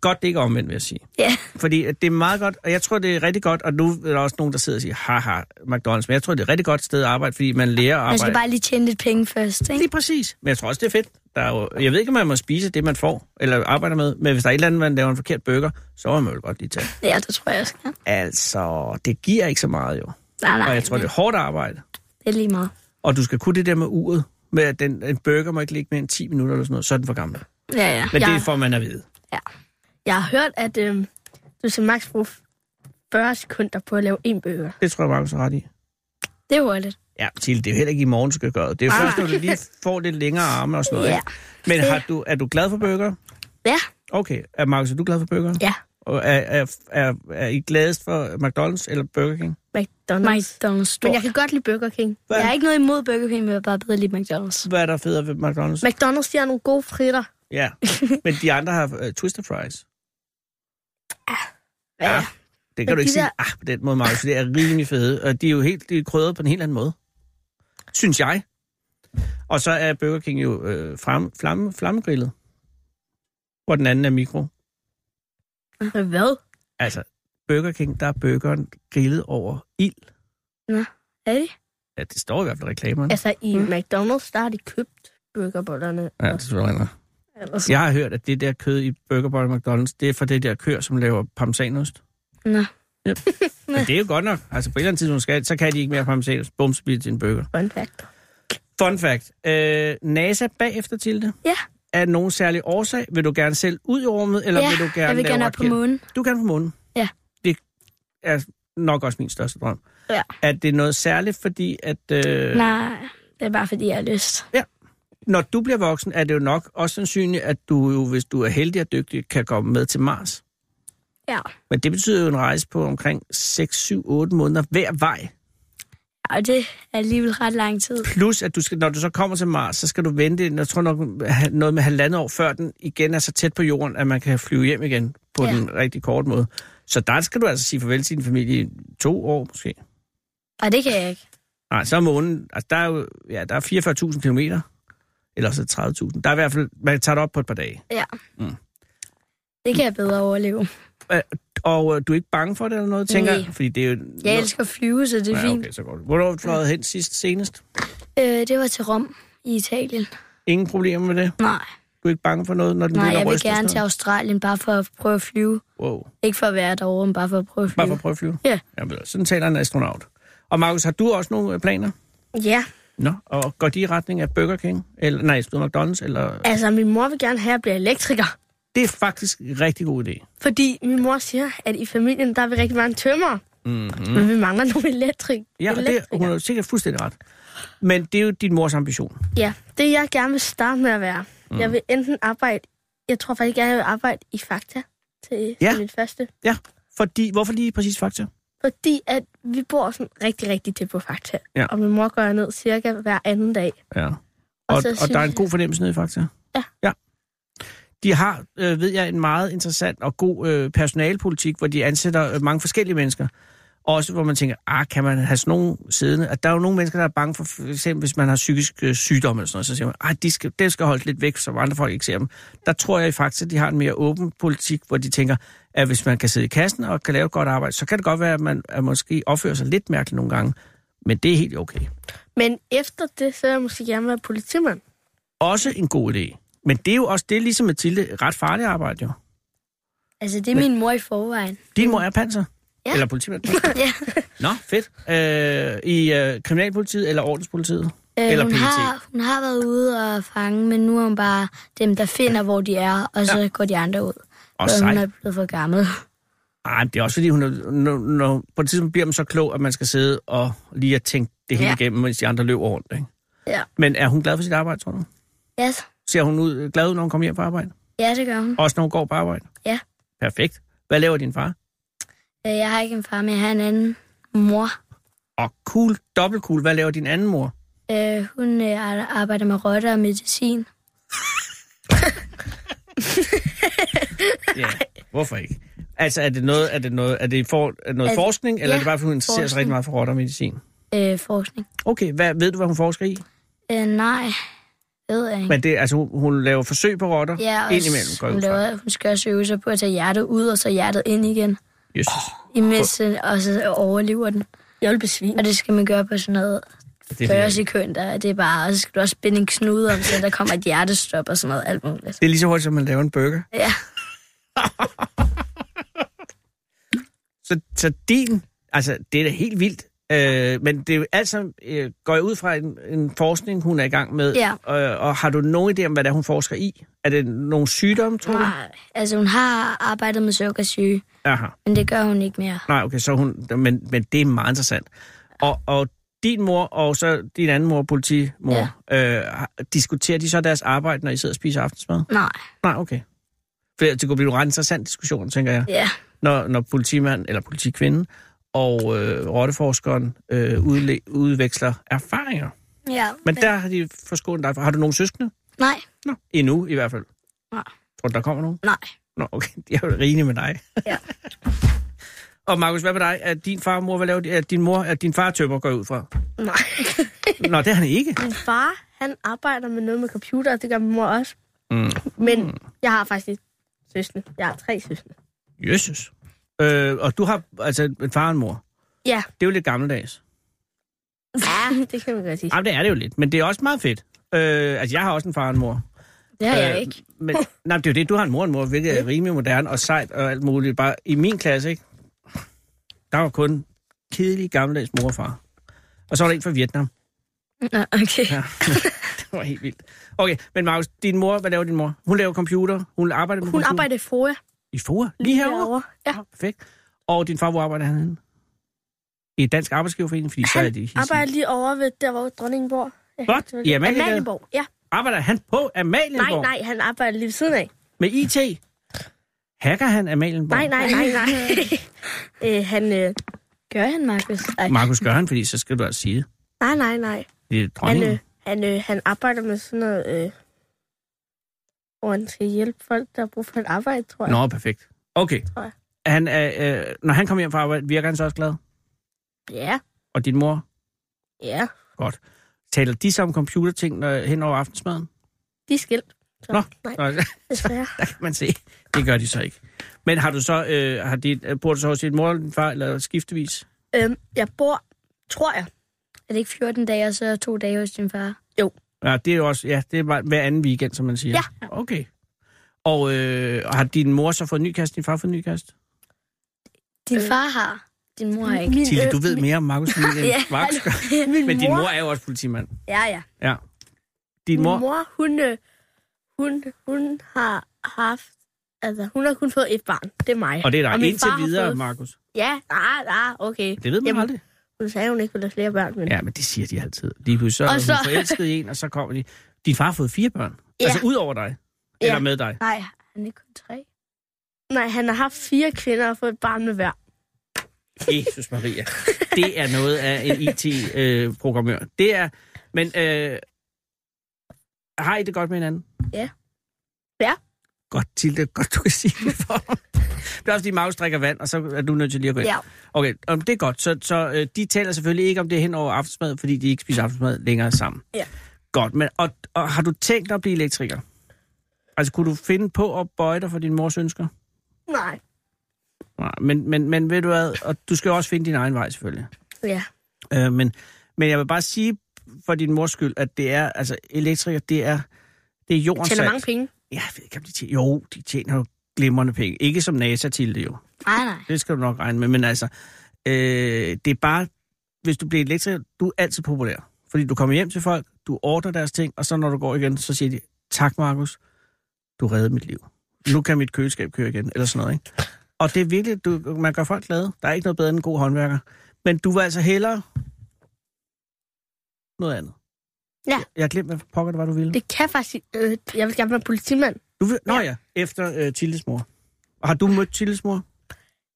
Godt, det ikke er omvendt, vil jeg sige. Ja. Fordi det er meget godt, og jeg tror, det er rigtig godt, og nu er der også nogen, der sidder og siger, haha, McDonald's, men jeg tror, det er et rigtig godt sted at arbejde, fordi man lærer at Man skal arbejde. bare lige tjene lidt penge først, ikke? Lige præcis. Men jeg tror også, det er fedt. Der er jo, jeg ved ikke, om man må spise det, man får, eller arbejder med, men hvis der er et eller andet, man laver en forkert burger, så må man jo godt lige tage. Ja, det tror jeg også. Ja. Altså, det giver ikke så meget jo. Nej, nej, og jeg tror, det er hårdt arbejde. det er lige meget. Og du skal kunne det der med uret, med at den, en burger må ikke ligge mere end 10 minutter eller sådan noget, så er den for gammel. Ja, ja. Men Ja. det får man at vide. Jeg har hørt, at øhm, du skal maks bruge 40 sekunder på at lave en burger. Det tror jeg, Markus har ret i. Det er hurtigt. Ja, til det er jo heller ikke i morgen, skal gøre det. Det er jo Nej. først, når du lige får lidt længere arme og sådan noget. Ja. ikke? Men har du, er du glad for burger? Ja. Okay. Er Markus, er du glad for burger? Ja. Og er, er, er, er I gladest for McDonald's eller Burger King? McDonald's. McDonald's. Men jeg kan godt lide Burger King. Hvad? Jeg har ikke noget imod Burger King, men jeg vil bare bedre lide McDonald's. Hvad er der federe ved McDonald's? McDonald's, de har nogle gode fritter. Ja, men de andre har uh, Twister Fries. Ja. Det kan Men du ikke de sige der- ah, på den måde, Markus. Det er rimelig fede. Og de er jo helt de er krydret på en helt anden måde. Synes jeg. Og så er Burger King jo øh, flamme, flamme, flammegrillet. Hvor den anden er mikro. Hvad? Altså, Burger King, der er burgeren grillet over ild. Er det? Ja, det står i hvert fald i reklamerne. Altså, i mm. McDonald's, der har de købt burgerbollerne. Ja, det tror jeg. Ellers. Jeg har hørt, at det der kød i Burger Boy McDonald's, det er for det der køer, som laver parmesanost. Nå. Yep. Men det er jo godt nok. Altså på et eller andet tidspunkt, skal, så kan de ikke mere parmesanost. Bum, så bliver det til en burger. Fun fact. Fun fact. Øh, NASA bagefter til det. Ja. Er nogen særlig årsag? Vil du gerne selv ud i rummet, eller ja, vil du gerne jeg vil gerne op på månen. Du gerne på månen? Ja. Det er nok også min største drøm. Ja. Er det noget særligt, fordi at... Øh, Nej, det er bare fordi, jeg har lyst. Når du bliver voksen, er det jo nok også sandsynligt, at du jo, hvis du er heldig og dygtig, kan komme med til Mars. Ja. Men det betyder jo en rejse på omkring 6, 7, 8 måneder hver vej. Og det er alligevel ret lang tid. Plus, at du skal, når du så kommer til Mars, så skal du vente, jeg tror nok noget med halvandet år, før den igen er så tæt på jorden, at man kan flyve hjem igen på Ja. ja. den rigtig korte måde. Så der skal du altså sige farvel til din familie i to år måske. Og det kan jeg ikke. Nej, så er månen, altså der er jo, ja, der er 44.000 kilometer, eller så 30.000. Der er i hvert fald, man tager det op på et par dage. Ja. Mm. Det kan jeg bedre overleve. Og øh, du er ikke bange for det eller noget, tænker jeg? Fordi det er jo... Jeg elsker at flyve, så det er ja, fint. okay, så godt. Hvornår har du fløjet hen sidst senest? Øh, det var til Rom i Italien. Ingen problemer med det? Nej, Du er ikke bange for noget, når den nej, jeg vil gerne til Australien, bare for at prøve at flyve. Wow. Ikke for at være derovre, men bare for at prøve at flyve. Bare for at prøve at flyve? Ja. Jamen, sådan taler en astronaut. Og Markus, har du også nogle øh, planer? Ja, Nå, og går de i retning af Burger King? Eller, nej, stod McDonald's? Eller... altså min mor vil gerne have, at jeg bliver elektriker. Det er faktisk en rigtig god idé. Fordi min mor siger, at i familien, der er vi rigtig mange tømmer. Mm-hmm. Men vi mangler nogle elektrik. Ja, og det, hun jo sikkert fuldstændig ret. Men det er jo din mors ambition. Ja, det jeg gerne vil starte med at være. Mm. Jeg vil enten arbejde, jeg tror faktisk gerne, jeg vil arbejde i Fakta til, Ja. mit første. Ja, fordi, hvorfor lige præcis Fakta? Fordi at vi bor sådan rigtig, rigtig tæt på Fakta. Ja. Og min mor går ned cirka hver anden dag. Ja. Og Og, og der er en god fornemmelse nede i Fakta? Ja. ja. De har, øh, ved jeg, en meget interessant og god øh, personalpolitik, hvor de ansætter øh, mange forskellige mennesker. Også hvor man tænker, ah, kan man have sådan nogle siddende? At der er jo nogle mennesker, der er bange for, for eksempel hvis man har psykisk øh, sygdom eller sådan noget, så siger man, ah, de skal, det skal holdes lidt væk, så andre folk ikke ser dem. Der tror jeg faktisk, at de har en mere åben politik, hvor de tænker, at hvis man kan sidde i kassen og kan lave et godt arbejde, så kan det godt være, at man at måske opfører sig lidt mærkeligt nogle gange. Men det er helt okay. Men efter det, så vil jeg måske gerne være politimand. Også en god idé. Men det er jo også, det er ligesom Mathilde, et ret farligt arbejde jo. Altså, det er min mor i forvejen. Din mor er panser? Ja. Eller politimand? ja. Nå, fedt. Øh, I øh, kriminalpolitiet eller ordenspolitiet? Øh, Eller hun, PET. har, hun har været ude og fange, men nu er hun bare dem, der finder, hvor de er, og så ja. går de andre ud. Og Så hun sej. er blevet for gammel. Ej, det er også fordi, hun er, når, når, på et tidspunkt bliver man så klog, at man skal sidde og lige at tænke det hele Ja. igennem, mens de andre løber rundt. Ikke? Ja. Men er hun glad for sit arbejde, tror du? Ja, Ser hun ud, glad ud, når hun kommer hjem fra arbejde? ja det gør hun. Også når hun går på arbejde? Ja. Perfekt. Hvad laver din far? Øh, Jeg har ikke en far, men jeg har en anden mor. Og cool, dobbelt cool. Hvad laver din anden mor? Øh, hun øh, arbejder med rotter og medicin. Ja, hvorfor ikke? Altså, er det noget, er det noget, er det for, er noget Altså, forskning, eller ja, er det bare, fordi hun interesserer sig rigtig meget for rotter og medicin? Øh, forskning. Okay, hvad, ved du, hvad hun forsker i? Øh, nej, ved jeg ikke. Men det, altså, hun, hun laver forsøg på rotter Ja, og indimellem, går hun, laver, hun skal også øve sig på at tage hjertet ud, og så hjertet ind igen. Jesus. Imens øh, og så overlever den. Jeg vil besvime. Og det skal man gøre på sådan noget Det er 40 virkelig- sekunder. Det er bare, og så skal du også spænde en knude om, så der kommer et hjertestop og sådan noget alt muligt. Det er lige så hurtigt, som man laver en burger. Ja, Så, så din, altså, det er da helt vildt. Øh, men det er jo alt sammen, øh, går jeg ud fra en, en forskning, hun er i gang med. Ja. Øh, og har du nogen idé om, hvad det er, hun forsker i? Er det nogle sygdomme, tror du? nej. Altså, hun har arbejdet med sukkersyge, Aha. men det gør hun ikke mere. Nej, okay, så hun, men, men det er meget interessant. Og, og din mor og så din anden mor, politimor, ja. øh, diskuterer de så deres arbejde, når I sidder og spiser aftensmad? Nej. Nej, okay. det kunne blive en ret interessant diskussion, tænker jeg. Ja. Når, når politimand eller politikvinde og øh, rotteforskeren øh, udle- udveksler erfaringer. Ja. Men der har de forskånet dig. for- Har du nogle søskende? Nej. Nå, endnu i hvert fald. Nej. Tror du, der kommer nogen? Nej. Nå, okay. De er jo rigende med dig. Ja. og Markus, hvad med dig? Er din far og mor, hvad laver de? Er din mor, er din far tømmer, går jeg ud fra? Nej. Nå, det er han ikke. Min far, han arbejder med noget med computer, og det gør min mor også. Mm. Men jeg har faktisk ikke søskende. Jeg har tre søskende. Jesus. Øh, og du har altså en far og en mor. Ja. Det er jo lidt gammeldags. Ja, det kan man godt sige. Jamen, det er det jo lidt, men det er også meget fedt. Øh, altså, jeg har også en far og en mor. Det har jeg Øh, ikke. Men, nej, det er jo det. Du har en mor og en mor, hvilket er rimelig moderne og sejt og alt muligt. Bare i min klasse, ikke? Der var kun kedelig gammeldags mor og far. Og så var der en fra Vietnam. Nå, okay. Ja. det var helt vildt. Okay, men Markus, din mor, hvad laver din mor? Hun laver computer. Hun arbejder med Hun computer. arbejder i FOA. I FOA? Lige herovre? Ja. Perfekt. Og din far, hvor arbejder han henne? I Dansk Arbejdsgiverforening, fordi så er Han de arbejder lige over ved der, hvor dronningen bor. Ja, Godt. det var I det. Amalienborg, ja. Arbejder han på Amalienborg? Nej, nej, han arbejder lige ved siden af. Med IT? Hacker han Amalienborg? Nej, nej, nej, nej. øh, han, øh, gør han, Markus? Markus gør han, fordi så skal du altså sige det. Nej, nej, nej. Det er Han, dronningen. øh, han, øh, han arbejder med sådan noget, øh, hvor han skal hjælpe folk, der har brug for et arbejde, tror jeg. Nå, perfekt. Okay. Tror jeg. Han er, øh, når han kommer hjem fra arbejde, virker han så også glad? Ja, Og din mor? ja. Godt. Taler de så om computerting når, hen over aftensmaden? De er skilt. Så, Nå, nej, Nå, desværre. der kan man se. Det gør de så ikke. Men har du så, øh, har dit, øh, bor du så hos din mor eller din far, eller skiftevis? øhm, jeg bor, tror jeg, Er det ikke 14 dage, og så to dage hos din far? Ja, det er jo også, ja, det er bare hver anden weekend, som man siger. Ja. Okay. Og øh, har din mor så fået en ny kæreste, din far fået en ny kæreste? Din Øh. far har. Din mor har ikke. Min, Tilly, øh, du ved mere om Markus end Ja. Markus gør. min Men din mor, er jo også politimand. Ja, ja. Ja. Din mor? Min mor, hun, øh, hun, hun har haft, altså, hun har kun fået et barn. Det er mig. Og det er der min indtil videre, fået- Markus. Ja, ah, ah, okay. Det ved man Jamen, aldrig. Hun sagde, hun ikke ville have flere børn, men... Ja, men det siger de altid. Lige pludselig så er Og hun så- forelsket i en, og så kommer de. Din far har fået fire børn. Ja. Altså ud over dig. Ja. Eller med dig. Nej, han er ikke kun tre. Nej, han har haft fire kvinder og fået et barn med hver. Jesus Maria. Det er noget af en IT-programmør. det er... Men øh, har I det godt med hinanden? Ja. Ja. Godt, Tilde. Godt, du kan sige det for mig. Det er også fordi, Maus drikker vand, og så er du nødt til lige at gå ind. Ja. Okay, um, det er godt. Så, så øh, de taler selvfølgelig ikke om det hen over aftensmad, fordi de ikke spiser aftensmad længere sammen. Ja. Godt, men og, og har du tænkt dig at blive elektriker? Altså, kunne du finde på at bøje dig for din mors ønsker? Nej. Nej, men, men, men ved du hvad, og du skal også finde din egen vej selvfølgelig. Ja. Øh, men, men jeg vil bare sige for din mors skyld, at det er, altså elektriker, det er, det er jordens Tjener mange penge. Ja, jeg ved ikke, om de tjener, jo, de tjener jo glimrende penge. Ikke som NASA til det jo. Nej, nej. Det skal du nok regne med, men altså, øh, det er bare, hvis du bliver elektriker, du er altid populær. Fordi du kommer hjem til folk, du ordner deres ting, og så når du går igen, så siger de, tak Markus, du reddede mit liv. Nu kan mit køleskab køre igen, eller sådan noget, ikke? Og det er virkelig, du, man gør folk glade. Der er ikke noget bedre end en god håndværker. Men du var altså hellere noget andet. Ja. Jeg har glemt, hvad pokker det var, du ville. Det kan faktisk... Øh, jeg vil gerne være politimand. Du vil, nå Ja. ja, efter øh, Tildes mor. Har du mødt Tildes mor?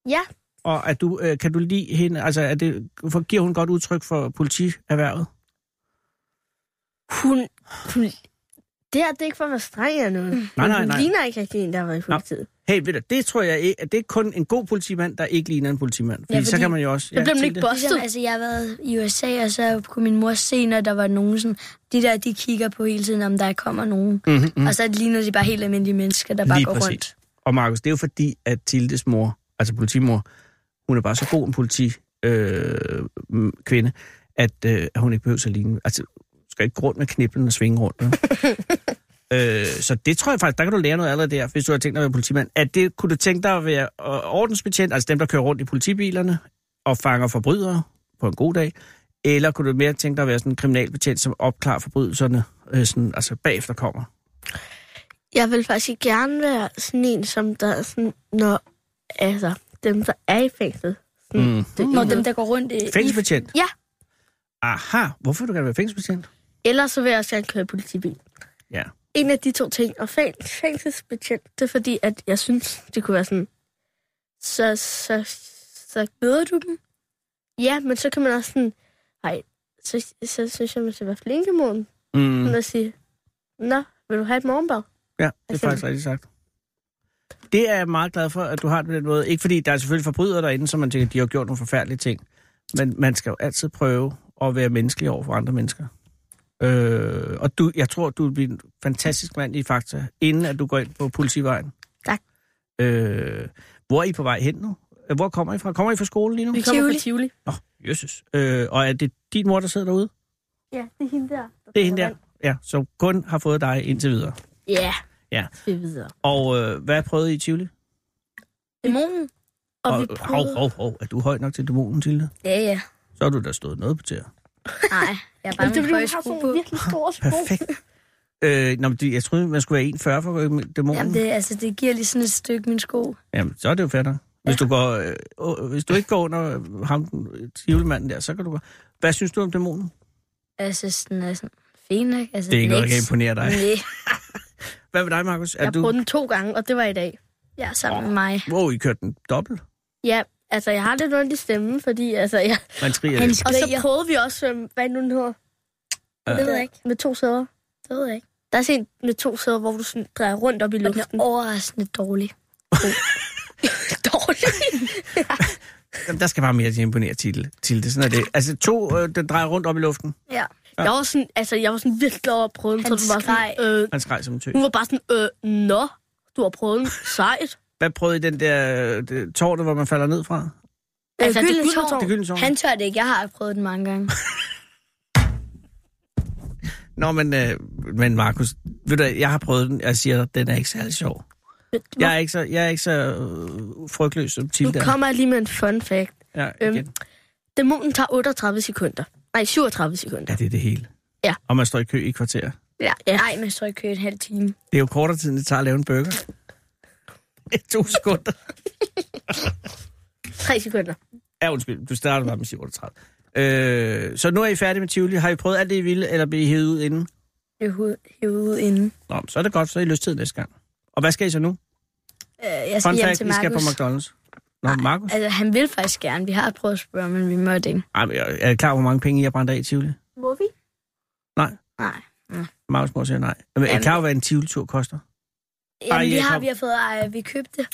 Ja. Og er du, øh, kan du lide hende? Altså, er det, for, giver hun godt udtryk for politierhvervet? Hun... hun det her, det er ikke for at være streng eller noget. Nej, nej, Hun nej. ligner ikke rigtig en, der har været i politiet. Hey, ved du, det tror jeg ikke, at det er kun en god politimand, der ikke ligner en politimand. Fordi, Ja, ja, så fordi- kan man jo også... Så bliver man ikke bustet. Ligesom, altså, jeg har været i USA, og så kunne min mor se, når der var nogen sådan... De der, de kigger på hele tiden, om der kommer nogen. Mhm, mhm. Og så ligner de bare helt almindelige mennesker, der bare Lige går præcis. rundt. Og Markus, det er jo fordi, at Tildes mor, altså politimor, hun er bare så god en politi øh, kvinde, at øh, hun ikke behøver at ligne. Altså, skal ikke gå rundt med kniblen og svinge rundt. øh, så det tror jeg faktisk, der kan du lære noget allerede der, hvis du har tænkt dig at være politimand. At det, kunne du tænke dig at være ordensbetjent, altså dem, der kører rundt i politibilerne og fanger forbrydere på en god dag, eller kunne du mere tænke dig at være sådan en kriminalbetjent, som opklarer forbrydelserne, øh, sådan, altså bagefter kommer? Jeg vil faktisk gerne være sådan en, som der er sådan, når altså, dem, der er i fængslet. Sådan, Mm. det, Når dem, der går rundt i... Fængselsbetjent? Ja. Aha, hvorfor vil du gerne være fængselsbetjent? Ellers så vil jeg også gerne køre politibil. Ja, en af de to ting. Og fæng, fængselsbetjent, det er fordi, at jeg synes, det kunne være sådan... Så, så, så Møder du dem? Ja, men så kan man også sådan... Nej, så, så synes jeg, man skal være flink i morgen. Mm. Mm. Og sige, Nå, vil du have et morgenbad? Ja, det er Altså- faktisk rigtigt sagt. Det er jeg meget glad for, at du har det på den måde. Ikke fordi der er selvfølgelig forbrydere derinde, som man tænker, de har gjort nogle forfærdelige ting. Men man skal jo altid prøve at være menneskelig over for andre mennesker. Øh, og du, jeg tror, du vil blive en fantastisk mand i Fakta, inden at du går ind på politivejen. Tak. Øh, hvor er I på vej hen nu? Øh, Hvor kommer I fra? Kommer I fra skolen lige nu? Vi kommer Tivoli. fra Tivoli. Nå, jøsses. Øh, og er det din mor, der sidder derude? Ja, det er hende der. Det er hende der? Ja, så kun har fået dig indtil videre. Ja. Ja. Det er videre. Og øh, hvad prøvede I i Tivoli? Dæmonen? Og, vi hov, prøvede... hov, hov. Er du høj nok til dæmonen, Tilde? Ja, ja. Så har du da stået noget på tæer. Nej, jeg er bare Men det høje jo sko sådan på. virkelig store sko. Perfekt. øh, nå, men det- jeg troede, man skulle være 1,40 for at gå med dæmonen. Jamen, det, altså, det giver lige sådan et stykke min sko. Jamen, så er det jo fedt. Hvis, du går, øh, hvis du ikke går under ham, den tvivlmanden der, så kan du gå. Hvad synes du om dæmonen? Jeg synes, den er sådan fin, ikke? Altså, Det er ikke noget, der kan imponere dig. Nej, Hvad med dig, Markus? Er Jeg du... den to gange, og det var i dag. jeg er sammen med mig. Wow, I kørte den dobbelt. Ja, altså jeg har lidt ondt i stemmen, fordi altså jeg... Man skriger Han lidt. Og så skriger. prøvede vi også, øhm, hvad er nu den hedder? Ja. Det ved jeg ikke. Med to sæder. Det ved jeg ikke. Der er sådan en med to sæder, hvor du sådan drejer rundt op i Og den luften. er overraskende dårlig. dårligt. Jamen, Der skal bare mere til at imponere til, til det. Sådan er det. Altså to, øh, der drejer rundt op i luften. Ja. Jeg var sådan, altså jeg var sådan virkelig glad over at prøve den, Han så du var sådan, øh, Han skreg som en tøs. hun var bare sådan, øh, nå, du har prøvet den, sejt. Hvad prøvede I den der øh, det, tårne, hvor man falder ned fra? Altså, det Gyldne Tårn. Det gyldne tårn. Han tør det ikke. Jeg har prøvet den mange gange. Nå, men, øh, men Markus, ved du, jeg har prøvet den. Jeg siger dig, den er ikke særlig sjov. Jeg er ikke så, jeg er ikke så øh, frygtløs som Nu Tilda. kommer jeg lige med en fun fact. Ja, Øhm, igen. Dæmonen tager 38 sekunder. Nej, 37 sekunder. ja, det er det hele. Ja. Og man står i kø i kvarter. Ja, ja. Nej, men så i kø en halv time. Det er jo kortere tid, end det tager at lave en burger. Det er to sekunder. 3 sekunder. Ja, undskyld. Du starter bare med 37. Øh, så nu er I færdige med Tivoli. Har I prøvet alt det, I ville, eller bliver I hævet ud inden? Det hævet ud inden. Nå, så er det godt, så er I lyst til næste gang. Og hvad skal I så nu? Øh, jeg skal Fun hjem fact, til I skal på Markus. McDonald's. Nå, Markus? Altså, han vil faktisk gerne. Vi har prøvet at spørge, men vi måtte ikke. Ej, men jeg- er I klar, hvor mange penge I har brændt af i Tivoli? Må vi? Nej. Markus må sige nej. Men er I Jamen- klar, hvad en Tivoli-tur koster? Jamen, Ej, vi jeg har, kom- vi har fået, ej, vi købte.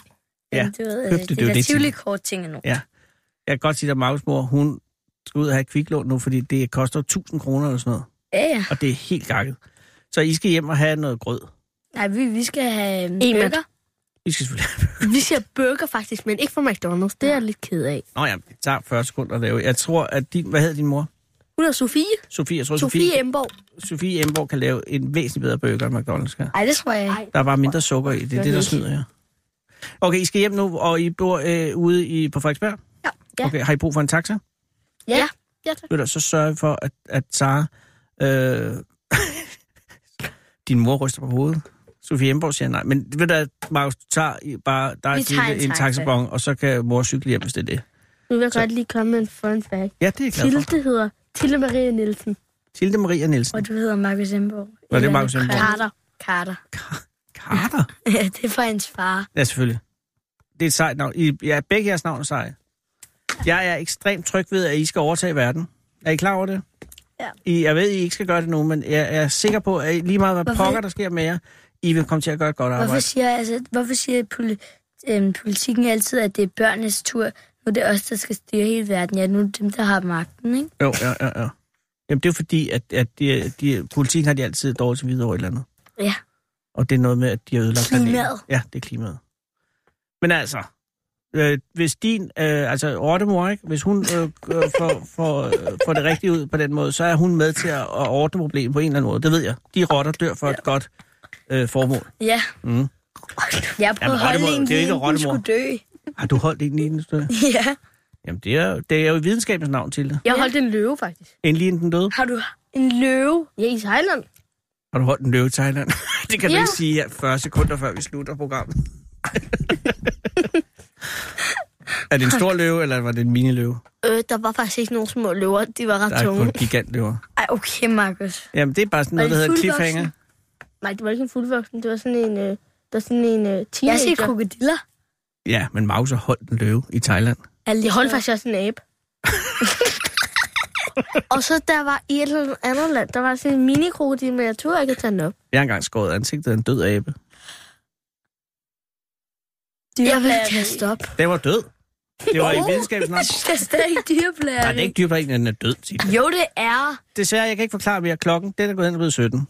Ja, Men du ved, købte, det, det er jo der det, Tivoli-kort ting nu. Ja. Jeg kan godt sige, at Markus mor, hun skal ud og have et kviklån nu, fordi det koster 1000 kroner eller sådan noget. Ja, ja. Og det er helt gakket. Så I skal hjem og have noget grød. Nej, vi, vi skal have um, En burger. I skal selvfølgelig Vi siger burger faktisk, men ikke fra McDonald's. Det er jeg lidt ked af. Nå ja, det tager 40 sekunder at lave. Jeg tror, at din... Hvad hedder din mor? Hun er Sofie. Sofie. Jeg tror, Sofie Sofie, Emborg. Sofie Emborg kan lave en væsentlig bedre burger end McDonald's kan. Nej, det tror jeg ikke. Der er bare mindre sukker i. Det er det, der snyder jer. Okay, I skal hjem nu, og I bor øh, ude i, på Frederiksberg? Ja. Ja. Okay, har I brug for en taxa? Ja. Ja, tak. Ved du, så sørg for, at, at Sara... Øh, din mor ryster på hovedet. Sofie Emborg siger nej. Men ved du, Markus, du tager bare dig en en taxa. taxabon, og så kan mor cykle hjem, hvis det er det. Nu vil jeg Så- godt lige komme med en fun fact. Ja, det er jeg glad for. Hedder Tilde Maria Nielsen. Tilde Maria Nielsen. Og du hedder Markus Emborg. Nå, det er Markus Emborg. Carter. Carter. Carter? Ja, det er fra hans far. Ja, selvfølgelig. Det er et sejt navn. I, ja, begge jeres navn er seje. Jeg er ekstremt tryg ved, at I skal overtage verden. Er I klar over det? Ja. I, jeg ved, I ikke skal gøre det nu, men jeg er sikker på, at I, lige meget hvad Hvorfor- pokker, der sker med jer, I vil komme til at gøre et godt Hvorfor arbejde. siger, altså, hvorfor siger poli- øhm, politikken altid, at det er børnenes tur? Er det os, der skal styre hele verden. Ja, nu er dem, der har magten, ikke? Jo, ja, ja, ja. Jamen, det er jo fordi, at, at de, de, politikken har de altid dårligt til videre over et eller andet. Ja. Og det er noget med, at de har ødelagt Klimaet. planeten. Ja, det er klimaet. Men altså, øh, hvis din, øh, altså Rottemor, ikke? hvis hun øh, øh, får, får, øh, får det rigtigt ud på den måde, så er hun med til at, at ordne problemet på en eller anden måde. Det ved jeg. De rotter dør for et godt øh, formål. Ja. Mm. Jeg Jamen, at holde en det er ikke hun skulle dø. Har du holdt en lige stykke? Ja. Jamen, det er, det er jo i videnskabens navn til det. Jeg holdt en løve, faktisk. En lige inden den døde. Har du... En løve? Ja, i Thailand. Har du holdt en løve i Thailand? det kan du Ja. ikke sige her 40 sekunder, før vi slutter programmet. er det en stor løve, eller var det en mini-løve? Øh, der var faktisk ikke nogen små løver. De var ret Der er tunge. kun gigantløver. Ej, okay, Markus. Jamen, det er bare sådan noget, der de hedder cliffhanger. Nej, det var ikke en fuldvoksen. Det var sådan en, øh, det var sådan en øh, Jeg teenager. siger krokodiller. Ja, men Mauser holdt en løve i Thailand. Jeg holdt faktisk også en abe. og så der var i et eller andet land, der var sådan en mini men jeg turde ikke at tage den op. Jeg har engang skåret ansigtet af en død abe. Jeg vil kaste op. Den var død. Det var i videnskabens navn. Det er stadig dyreplageri. Nej, det er ikke dyrplageri, den er død. Jo, det er. Desværre, jeg kan ikke forklare mere. Klokken, den er gået hen og blevet 17.